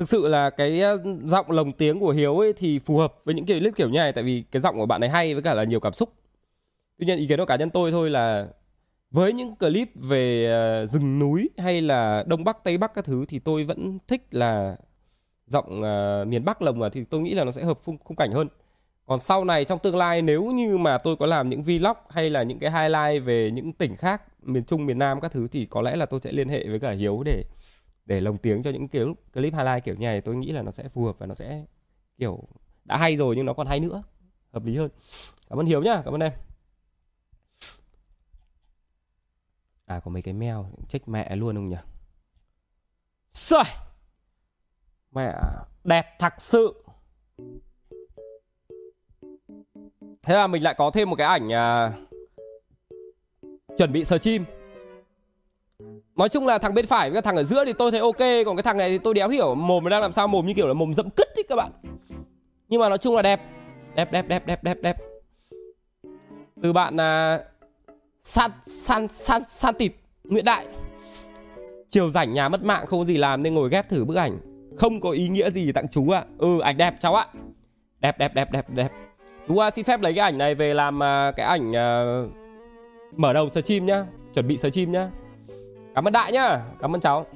thực sự là cái giọng lồng tiếng của Hiếu ấy thì phù hợp với những kiểu clip kiểu như này tại vì cái giọng của bạn ấy hay với cả là nhiều cảm xúc. Tuy nhiên ý kiến của cá nhân tôi thôi là với những clip về ờ, rừng núi hay là Đông Bắc, Tây Bắc các thứ thì tôi vẫn thích là giọng uh, miền Bắc lồng mà thì tôi nghĩ là nó sẽ hợp khung, khung cảnh hơn. Còn sau này trong tương lai nếu như mà tôi có làm những vlog hay là những cái highlight về những tỉnh khác miền Trung, miền Nam các thứ thì có lẽ là tôi sẽ liên hệ với cả Hiếu để để lồng tiếng cho những kiểu clip highlight kiểu như này tôi nghĩ là nó sẽ phù hợp và nó sẽ kiểu đã hay rồi nhưng nó còn hay nữa. Hợp lý hơn. Cảm ơn Hiếu nhá cảm ơn em. À có mấy cái mail trách mẹ luôn không nhỉ? Rồi mẹ đẹp thật sự. Thế là mình lại có thêm một cái ảnh uh, chuẩn bị sờ chim Nói chung là thằng bên phải với cái thằng ở giữa thì tôi thấy ok Còn cái thằng này thì tôi đéo hiểu mồm nó đang làm sao Mồm như kiểu là mồm dẫm cứt ấy các bạn. Nhưng mà nói chung là đẹp. Đẹp đẹp đẹp đẹp đẹp đẹp. Từ bạn là San San San San Tịt Nguyễn Đại. Chiều rảnh nhà mất mạng không có gì làm nên ngồi ghép thử bức ảnh. Không có ý nghĩa gì tặng chú ạ. Ừ ảnh đẹp cháu ạ. Đẹp đẹp đẹp đẹp đẹp. Chú à, xin phép lấy cái ảnh này về làm uh, cái ảnh uh, mở đầu stream nhá. Chuẩn bị stream nhá cảm ơn đại nhá. Cảm ơn cháu.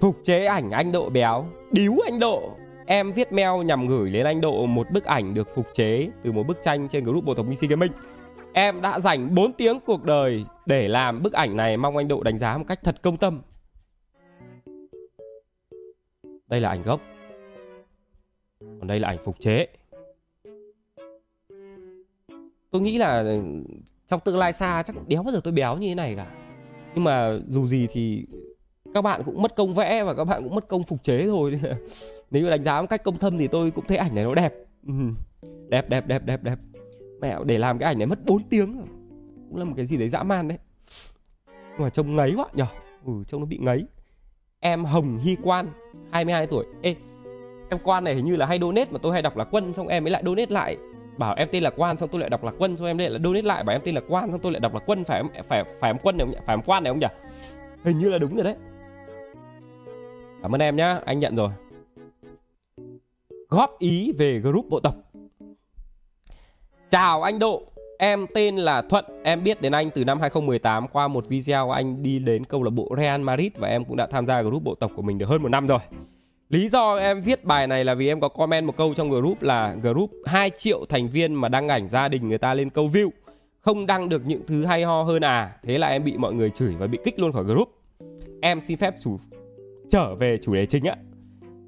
Phục chế ảnh anh độ béo. Điếu anh độ. Em viết mail nhằm gửi đến anh độ một bức ảnh được phục chế từ một bức tranh trên group bộ Tổng mc gaming. Em đã dành 4 tiếng cuộc đời để làm bức ảnh này, mong anh độ đánh giá một cách thật công tâm. Đây là ảnh gốc. Còn đây là ảnh phục chế. Tôi nghĩ là trong tương lai xa chắc đéo bao giờ tôi béo như thế này cả. Nhưng mà dù gì thì các bạn cũng mất công vẽ và các bạn cũng mất công phục chế thôi. Nếu như đánh giá một cách công thâm thì tôi cũng thấy ảnh này nó đẹp. Ừ. đẹp đẹp đẹp đẹp đẹp. Mẹ để làm cái ảnh này mất 4 tiếng cũng là một cái gì đấy dã man đấy. Nhưng mà trông ngấy quá nhở ừ, trông nó bị ngấy. Em Hồng Hy Quan 22 tuổi. Ê em Quan này hình như là hay donate mà tôi hay đọc là Quân xong em mới lại donate lại bảo em tên là Quan xong tôi lại đọc là Quân xong em lại là donate lại bảo em tên là Quan xong tôi lại đọc là Quân phải phải phải em Quân này không nhỉ? Phải em Quan này không nhỉ? Hình như là đúng rồi đấy. Cảm ơn em nhá anh nhận rồi. Góp ý về group bộ tộc. Chào anh Độ Em tên là Thuận, em biết đến anh từ năm 2018 qua một video anh đi đến câu lạc bộ Real Madrid và em cũng đã tham gia group bộ tộc của mình được hơn một năm rồi. Lý do em viết bài này là vì em có comment một câu trong group là group 2 triệu thành viên mà đăng ảnh gia đình người ta lên câu view. Không đăng được những thứ hay ho hơn à. Thế là em bị mọi người chửi và bị kích luôn khỏi group. Em xin phép chủ, trở về chủ đề chính ạ.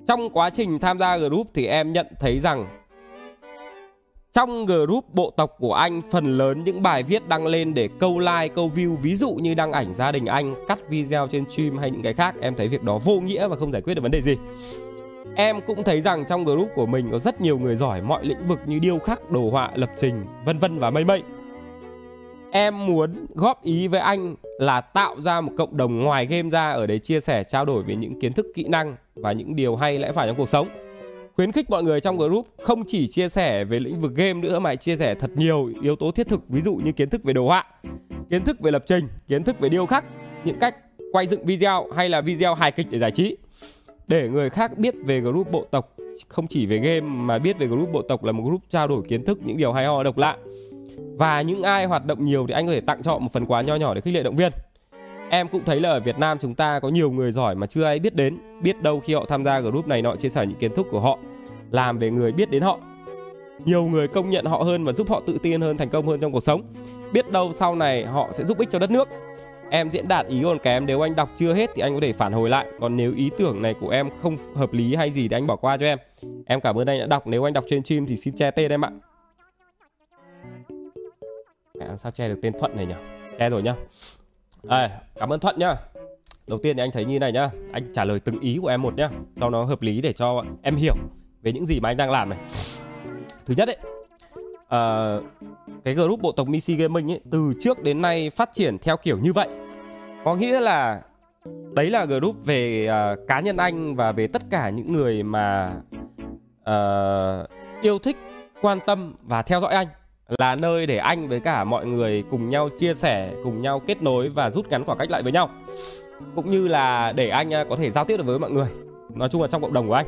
Trong quá trình tham gia group thì em nhận thấy rằng trong group bộ tộc của anh, phần lớn những bài viết đăng lên để câu like, câu view Ví dụ như đăng ảnh gia đình anh, cắt video trên stream hay những cái khác Em thấy việc đó vô nghĩa và không giải quyết được vấn đề gì. Em cũng thấy rằng trong group của mình có rất nhiều người giỏi mọi lĩnh vực như điêu khắc, đồ họa, lập trình, vân vân và mây mây. Em muốn góp ý với anh là tạo ra một cộng đồng ngoài game ra ở đấy chia sẻ trao đổi về những kiến thức kỹ năng và những điều hay lẽ phải trong cuộc sống khuyến khích mọi người trong group không chỉ chia sẻ về lĩnh vực game nữa mà chia sẻ thật nhiều yếu tố thiết thực ví dụ như kiến thức về đồ họa, kiến thức về lập trình, kiến thức về điêu khắc, những cách quay dựng video hay là video hài kịch để giải trí. Để người khác biết về group bộ tộc không chỉ về game mà biết về group bộ tộc là một group trao đổi kiến thức những điều hay ho độc lạ. Và những ai hoạt động nhiều thì anh có thể tặng cho một phần quà nho nhỏ để khích lệ động viên. Em cũng thấy là ở Việt Nam chúng ta có nhiều người giỏi mà chưa ai biết đến Biết đâu khi họ tham gia group này nọ chia sẻ những kiến thức của họ Làm về người biết đến họ. Nhiều người công nhận họ hơn và giúp họ tự tin hơn, thành công hơn trong cuộc sống. Biết đâu sau này họ sẽ giúp ích cho đất nước. Em diễn đạt ý còn kém nếu anh đọc chưa hết thì anh có thể phản hồi lại. Còn nếu ý tưởng này của em không hợp lý hay gì thì anh bỏ qua cho em. Em cảm ơn anh đã đọc Nếu anh đọc trên stream thì xin che tên em ạ. Mẹ làm sao che được tên Thuận này nhỉ? Che rồi nhá à, cảm ơn Thuận nhá. Đầu tiên thì anh thấy như này nhá, anh trả lời từng ý của em một nhá, cho nó hợp lý để cho em hiểu về những gì mà anh đang làm này. Thứ nhất ấy, à, cái group bộ tộc Missy Gaming ấy từ trước đến nay phát triển theo kiểu như vậy. Có nghĩa là đấy là group về uh, cá nhân anh và về tất cả những người mà uh, yêu thích, quan tâm và theo dõi anh là nơi để anh với cả mọi người cùng nhau chia sẻ, cùng nhau kết nối và rút ngắn khoảng cách lại với nhau. Cũng như là để anh à, có thể giao tiếp được với mọi người. Nói chung là trong cộng đồng của anh.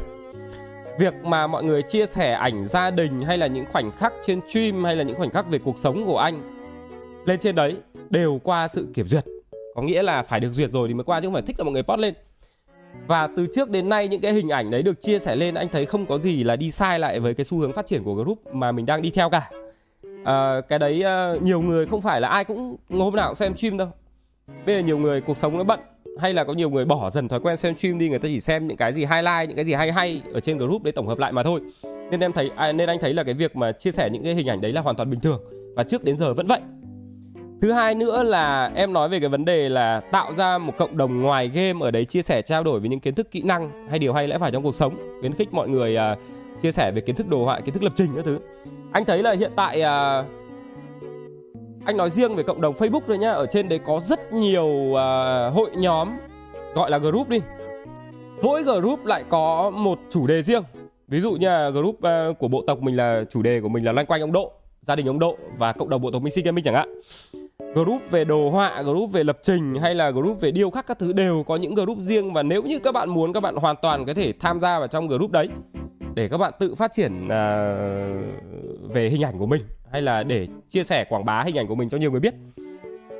Việc mà mọi người chia sẻ ảnh gia đình hay là những khoảnh khắc trên stream hay là những khoảnh khắc về cuộc sống của anh lên trên đấy đều qua sự kiểm duyệt. Có nghĩa là phải được duyệt rồi thì mới qua chứ không phải thích là mọi người post lên. Và từ trước đến nay những cái hình ảnh đấy được chia sẻ lên anh thấy không có gì là đi sai lại với cái xu hướng phát triển của group mà mình đang đi theo cả à, cái đấy à, nhiều người không phải là ai cũng hôm nào cũng xem stream đâu. Bây giờ nhiều người cuộc sống nó bận hay là có nhiều người bỏ dần thói quen xem stream đi người ta chỉ xem những cái gì highlight những cái gì hay hay ở trên group để tổng hợp lại mà thôi. Nên em thấy à, nên anh thấy là cái việc mà chia sẻ những cái hình ảnh đấy là hoàn toàn bình thường và trước đến giờ vẫn vậy. Thứ hai nữa là em nói về cái vấn đề là tạo ra một cộng đồng ngoài game ở đấy chia sẻ trao đổi về những kiến thức kỹ năng hay điều hay lẽ phải trong cuộc sống khuyến khích mọi người uh, chia sẻ về kiến thức đồ họa kiến thức lập trình các thứ anh thấy là hiện tại à, anh nói riêng về cộng đồng Facebook thôi nhá. Ở trên đấy có rất nhiều à, hội nhóm gọi là group đi. Mỗi group lại có một chủ đề riêng. Ví dụ như là group à, của bộ tộc mình là chủ đề của mình là loanh quanh ông độ gia đình ông độ và cộng đồng bộ tộc Mixi Gaming chẳng hạn. Group về đồ họa group về lập trình hay là group về điêu khắc các thứ đều có những group riêng. Và nếu như các bạn muốn các bạn hoàn toàn có thể tham gia vào trong group đấy để các bạn tự phát triển uh, về hình ảnh của mình hay là để chia sẻ quảng bá hình ảnh của mình cho nhiều người biết.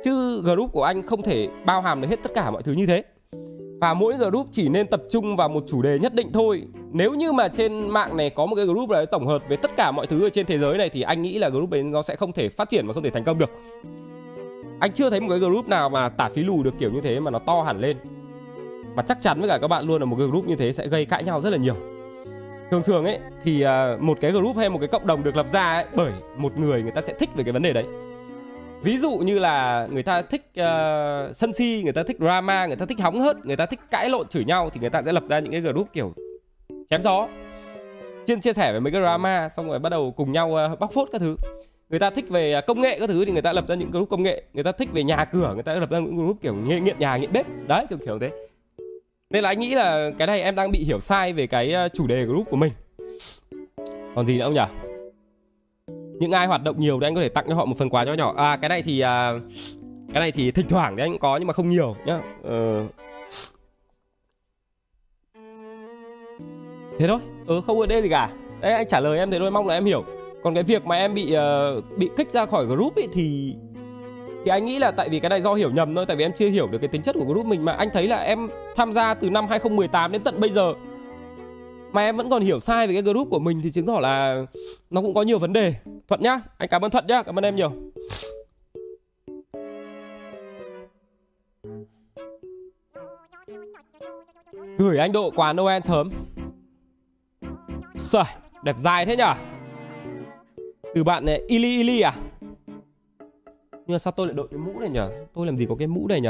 Chứ group của anh không thể bao hàm được hết tất cả mọi thứ như thế. Và mỗi group chỉ nên tập trung vào một chủ đề nhất định thôi. Nếu như mà trên mạng này có một cái group này tổng hợp về tất cả mọi thứ ở trên thế giới này thì anh nghĩ là group ấy nó sẽ không thể phát triển và không thể thành công được. Anh chưa thấy một cái group nào mà tả phí lù được kiểu như thế mà nó to hẳn lên. Mà chắc chắn với cả các bạn luôn là một cái group như thế sẽ gây cãi nhau rất là nhiều thường thường ấy thì à, một cái group hay một cái cộng đồng được lập ra ấy, bởi một người người ta sẽ thích về cái vấn đề đấy. Ví dụ như là người ta thích uh, sân si người ta thích drama người ta thích hóng hớt người ta thích cãi lộn chửi nhau thì người ta sẽ lập ra những cái group kiểu chém gió. Chia chia sẻ về mấy cái drama xong rồi bắt đầu cùng nhau uh, bóc phốt các thứ. Người ta thích về à, công nghệ các thứ thì người ta lập ra những group công nghệ. Người ta thích về nhà cửa người ta lập ra những group kiểu nghiện, nghiện nhà nghiện bếp. Đấy kiểu kiểu thế nên là anh nghĩ là cái này em đang bị hiểu sai về cái à, chủ đề group của mình. Còn gì nữa không nhỉ? Những ai hoạt động nhiều thì anh có thể tặng cho họ một phần quà nhỏ nhỏ. À cái này thì à, cái này thì thỉnh thoảng thì anh cũng có nhưng mà không nhiều nhá. Ờ... thế thôi. Ừ không có đê gì cả. Đấy anh trả lời em thế thôi mong là em hiểu. Còn cái việc mà em bị uh, bị kích ra khỏi group ấy thì thì anh nghĩ là tại vì cái này do hiểu nhầm thôi tại vì em chưa hiểu được cái tính chất của group mình mà. Anh thấy là em tham gia từ năm 2018 đến tận bây giờ. Mà em vẫn còn hiểu sai về cái group của mình thì chứng tỏ là nó cũng có nhiều vấn đề. Thuận nhá anh cảm ơn thuận nhá cảm ơn em nhiều. Gửi anh độ quà noel sớm. Trời, đẹp dài thế nhở? Từ bạn này ili ili à? Nhưng mà sao tôi lại đội cái mũ này nhỉ? tôi làm gì có cái mũ này nhỉ?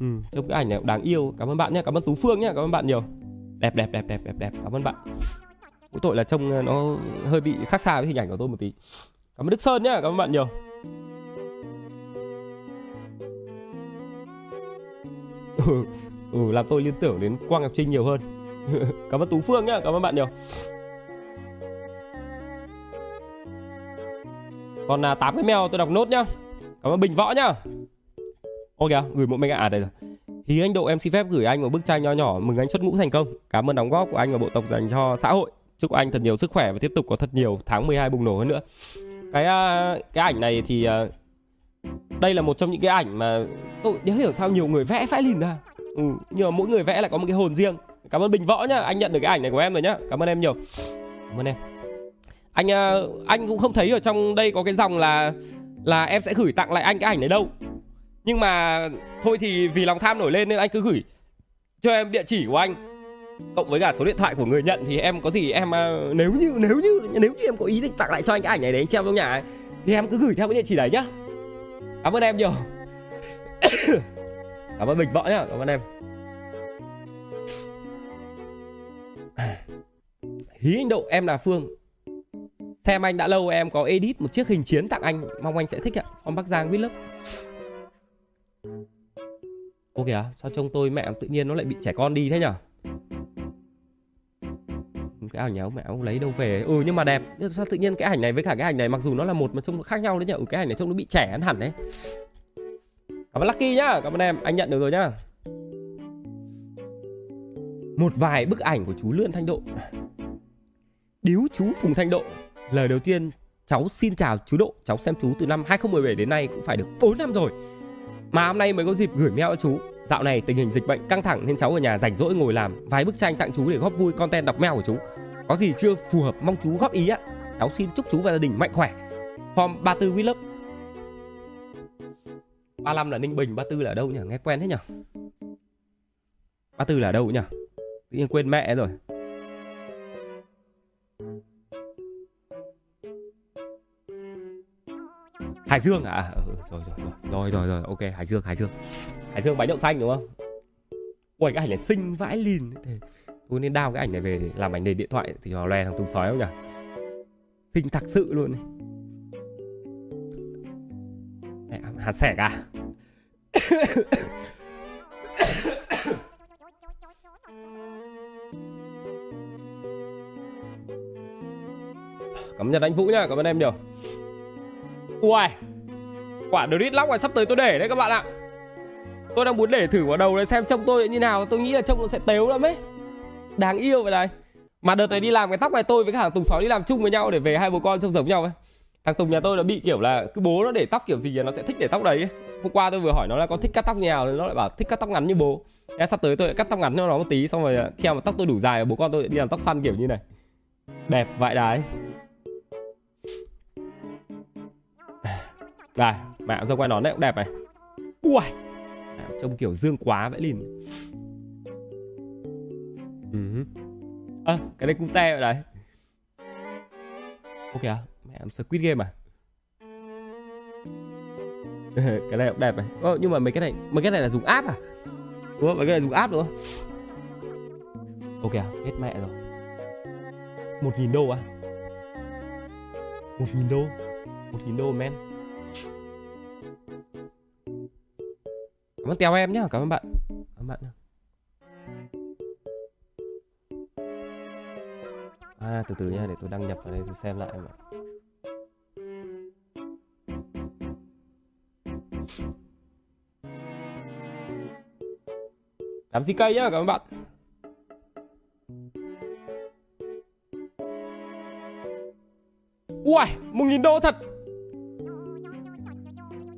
ừ trông cái ảnh này cũng đáng yêu. Cảm ơn bạn nhé cảm ơn tú phương nhé cảm ơn bạn nhiều. Đẹp đẹp đẹp đẹp đẹp đẹp. Cảm ơn bạn. Mỗi tội là trông ờ, nó hơi bị khác xa với hình ảnh của tôi một tí. Cảm ơn đức sơn nhé cảm ơn bạn nhiều. Ừ, ừ làm tôi liên tưởng đến quang ngọc trinh nhiều hơn. Cảm ơn tú phương nhé cảm ơn bạn nhiều. Còn à, 8 cái mail tôi đọc nốt nhá. Cảm ơn bình võ nhá. Ô kìa gửi một mình à đây rồi. Thì anh độ em xin phép gửi anh một bức tranh nho nhỏ mừng anh xuất ngũ thành công. Cảm ơn đóng góp của anh và bộ tộc dành cho xã hội. Chúc anh thật nhiều sức khỏe và tiếp tục có thật nhiều tháng 12 bùng nổ hơn nữa. Cái à, cái ảnh này thì à, đây là một trong những cái ảnh mà tôi đéo hiểu sao nhiều người vẽ phải lìn ra. Ừ, nhưng mà mỗi người vẽ lại có một cái hồn riêng. Cảm ơn bình võ nhá. Anh nhận được cái ảnh này của em rồi nhá. Cảm ơn em nhiều. Cảm ơn em anh ờ, anh cũng không thấy ở trong đây có cái dòng là là em sẽ gửi tặng lại anh cái ảnh này đâu. Nhưng mà thôi thì vì lòng tham nổi lên nên anh cứ gửi cho em địa chỉ của anh. Cộng với cả số điện thoại của người nhận thì em có gì em ờ, nếu như nếu như nếu như em có ý định tặng lại cho anh cái ảnh này để anh treo trong nhà ấy, thì em cứ gửi theo cái địa chỉ đấy nhá. Cảm ơn em nhiều. Cảm ơn bình võ nhá cảm ơn em. Hí anh độ em là phương. Xem anh đã lâu em có edit một chiếc hình chiến tặng anh. Mong anh sẽ thích ạ. Ông Bắc Giang viết lớp. Ô kìa sao trông tôi mẹ tự nhiên nó lại bị trẻ con đi thế nhở? Cái ảnh này ông mẹ ông lấy đâu về? Ừ nhưng mà đẹp. Sao tự nhiên cái ảnh này với cả cái ảnh này mặc dù nó là một mà trông nó khác nhau đấy nhở? Ừ, cái ảnh này trông nó bị trẻ hơn hẳn đấy. Cảm ơn lucky nhá. Cảm ơn em. Anh nhận được rồi nhá. Một vài bức ảnh của chú lươn thanh độ. Điếu chú phùng thanh độ. Lời đầu tiên cháu xin chào chú Độ Cháu xem chú từ năm 2017 đến nay cũng phải được 4 năm rồi. Mà hôm nay mới có dịp gửi mail cho chú. Dạo này tình hình dịch bệnh căng thẳng nên cháu ở nhà rảnh rỗi ngồi làm Vài bức tranh tặng chú để góp vui content đọc mail của chú. Có gì chưa phù hợp mong chú góp ý ạ. Cháu xin chúc chú và gia đình mạnh khỏe. Form 34 Willup 35 là Ninh Bình, 34 là đâu nhỉ? Nghe quen thế nhỉ? 34 là đâu nhỉ? Tự nhiên quên mẹ rồi. Hải Dương à? Ờ, ừ, rồi rồi rồi rồi rồi rồi ok Hải Dương Hải Dương Hải Dương bánh đậu xanh đúng không? Ui cái ảnh này xinh vãi lìn tôi nên đao cái ảnh này về để làm ảnh nền điện thoại thì nó loe thằng tung sói không nhỉ? Xinh thật sự luôn này. Mẹ hạt sẻ cả. Cảm ơn anh Vũ nhá, cảm ơn em nhiều. Uầy, Quả Drit Lock này sắp tới tôi để đấy các bạn ạ. Tôi đang muốn để thử vào đầu này xem trông tôi như nào. Tôi nghĩ là trông nó sẽ tếu lắm ấy. Đáng yêu vậy này. Mà đợt này đi làm cái tóc này tôi với cả thằng Tùng Sói đi làm chung với nhau để về hai bố con trông giống nhau ấy. Thằng Tùng nhà tôi là bị kiểu là cứ bố nó để tóc kiểu gì là nó sẽ thích để tóc đấy ấy. hôm qua tôi vừa hỏi nó là có thích cắt tóc như nào nó lại bảo thích cắt tóc ngắn như bố. Em sắp tới tôi cắt tóc ngắn cho nó một tí, xong rồi khi mà tóc tôi đủ dài, bố con tôi đi làm tóc săn kiểu như này. Đẹp vãi đái đây mẹ dâu quay nón đấy cũng đẹp này. Ui mẹ, trông kiểu dương quá vãi lìn. Ừ. à, cái này cute vậy đấy. Ok à mẹ em squid game à? Cái này cũng đẹp này. Ờ, nhưng mà mấy cái này mấy cái này là dùng app à? Đúng không? Mấy cái này dùng app đúng không? Ok à hết mẹ rồi. Một nghìn đô à? Một nghìn đô? Một nghìn đô men. Cảm ơn tèo em nhá cảm ơn bạn. Cảm ơn bạn nhá. À từ từ nha để tôi đăng nhập vào đây tôi xem lại mà Cảm ơn cây nhá cảm ơn bạn. Ui, một nghìn đô thật.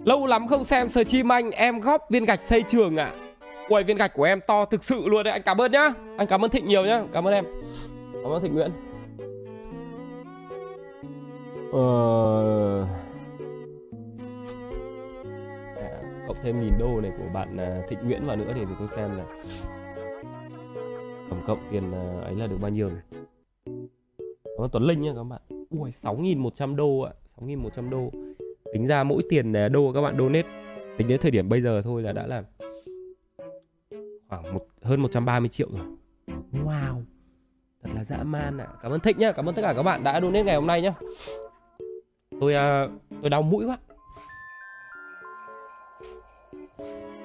Lâu lắm không xem stream anh Em góp viên gạch xây trường ạ à. Ui, viên gạch của em to thực sự luôn đấy Anh cảm ơn nhá Anh cảm ơn Thịnh nhiều nhá Cảm ơn em Cảm ơn Thịnh Nguyễn Ờ... À, cộng thêm nghìn đô này của bạn à, Thịnh Nguyễn vào nữa thì, thì tôi xem là tổng cộng tiền à, ấy là được bao nhiêu rồi. Cảm ơn Tuấn Linh nhá các bạn. Ui 6.100 đô ạ, 6.100 đô. Tính ra mỗi tiền à, đô các bạn donate tính đến thời điểm bây giờ thôi là đã là khoảng một hơn 130 triệu rồi. Wow. Thật là dã man ạ. À. Cảm ơn Thịnh nhá, cảm ơn tất cả các bạn đã donate ngày hôm nay nhá. Tôi uh, tôi đau mũi quá.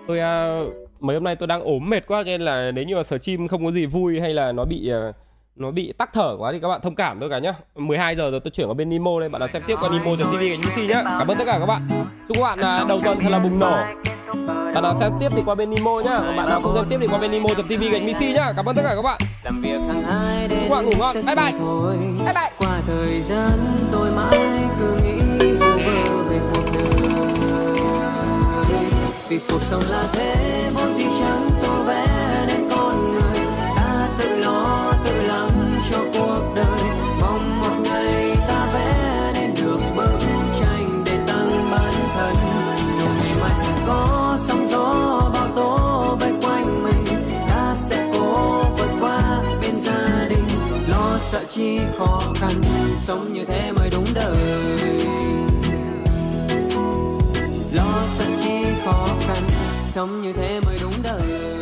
tôi uh, mấy hôm nay tôi đang ốm mệt quá nên là nếu như mà sở chim không có gì vui hay là nó bị uh, nó bị tắc thở quá thì các bạn thông cảm tôi cả nhá. 12 giờ rồi tôi chuyển qua bên Nimo đây bạn nào xem tiếp qua Nimo.tv gạch UC nhá. Cảm ơn tất cả các bạn. Chúc các bạn uh, đầu tuần thật là bùng nổ. Bạn nào xem tiếp thì qua bên Nimo nhá. Còn bạn nào không xem tiếp thì qua bên Nimo.tv gạch UC nhá. Cảm ơn tất cả các bạn. Làm việc hàng hai đến các bạn ngủ ngon. bye bye. thôi. bye bye. Qua thời gian tôi mãi cứ nghĩ về cuộc đời. Vì cuộc sống là thế vốn gì chẳng khó khăn, sống như thế mới đúng đời. Lo sợ chi khó khăn, sống như thế mới đúng đời.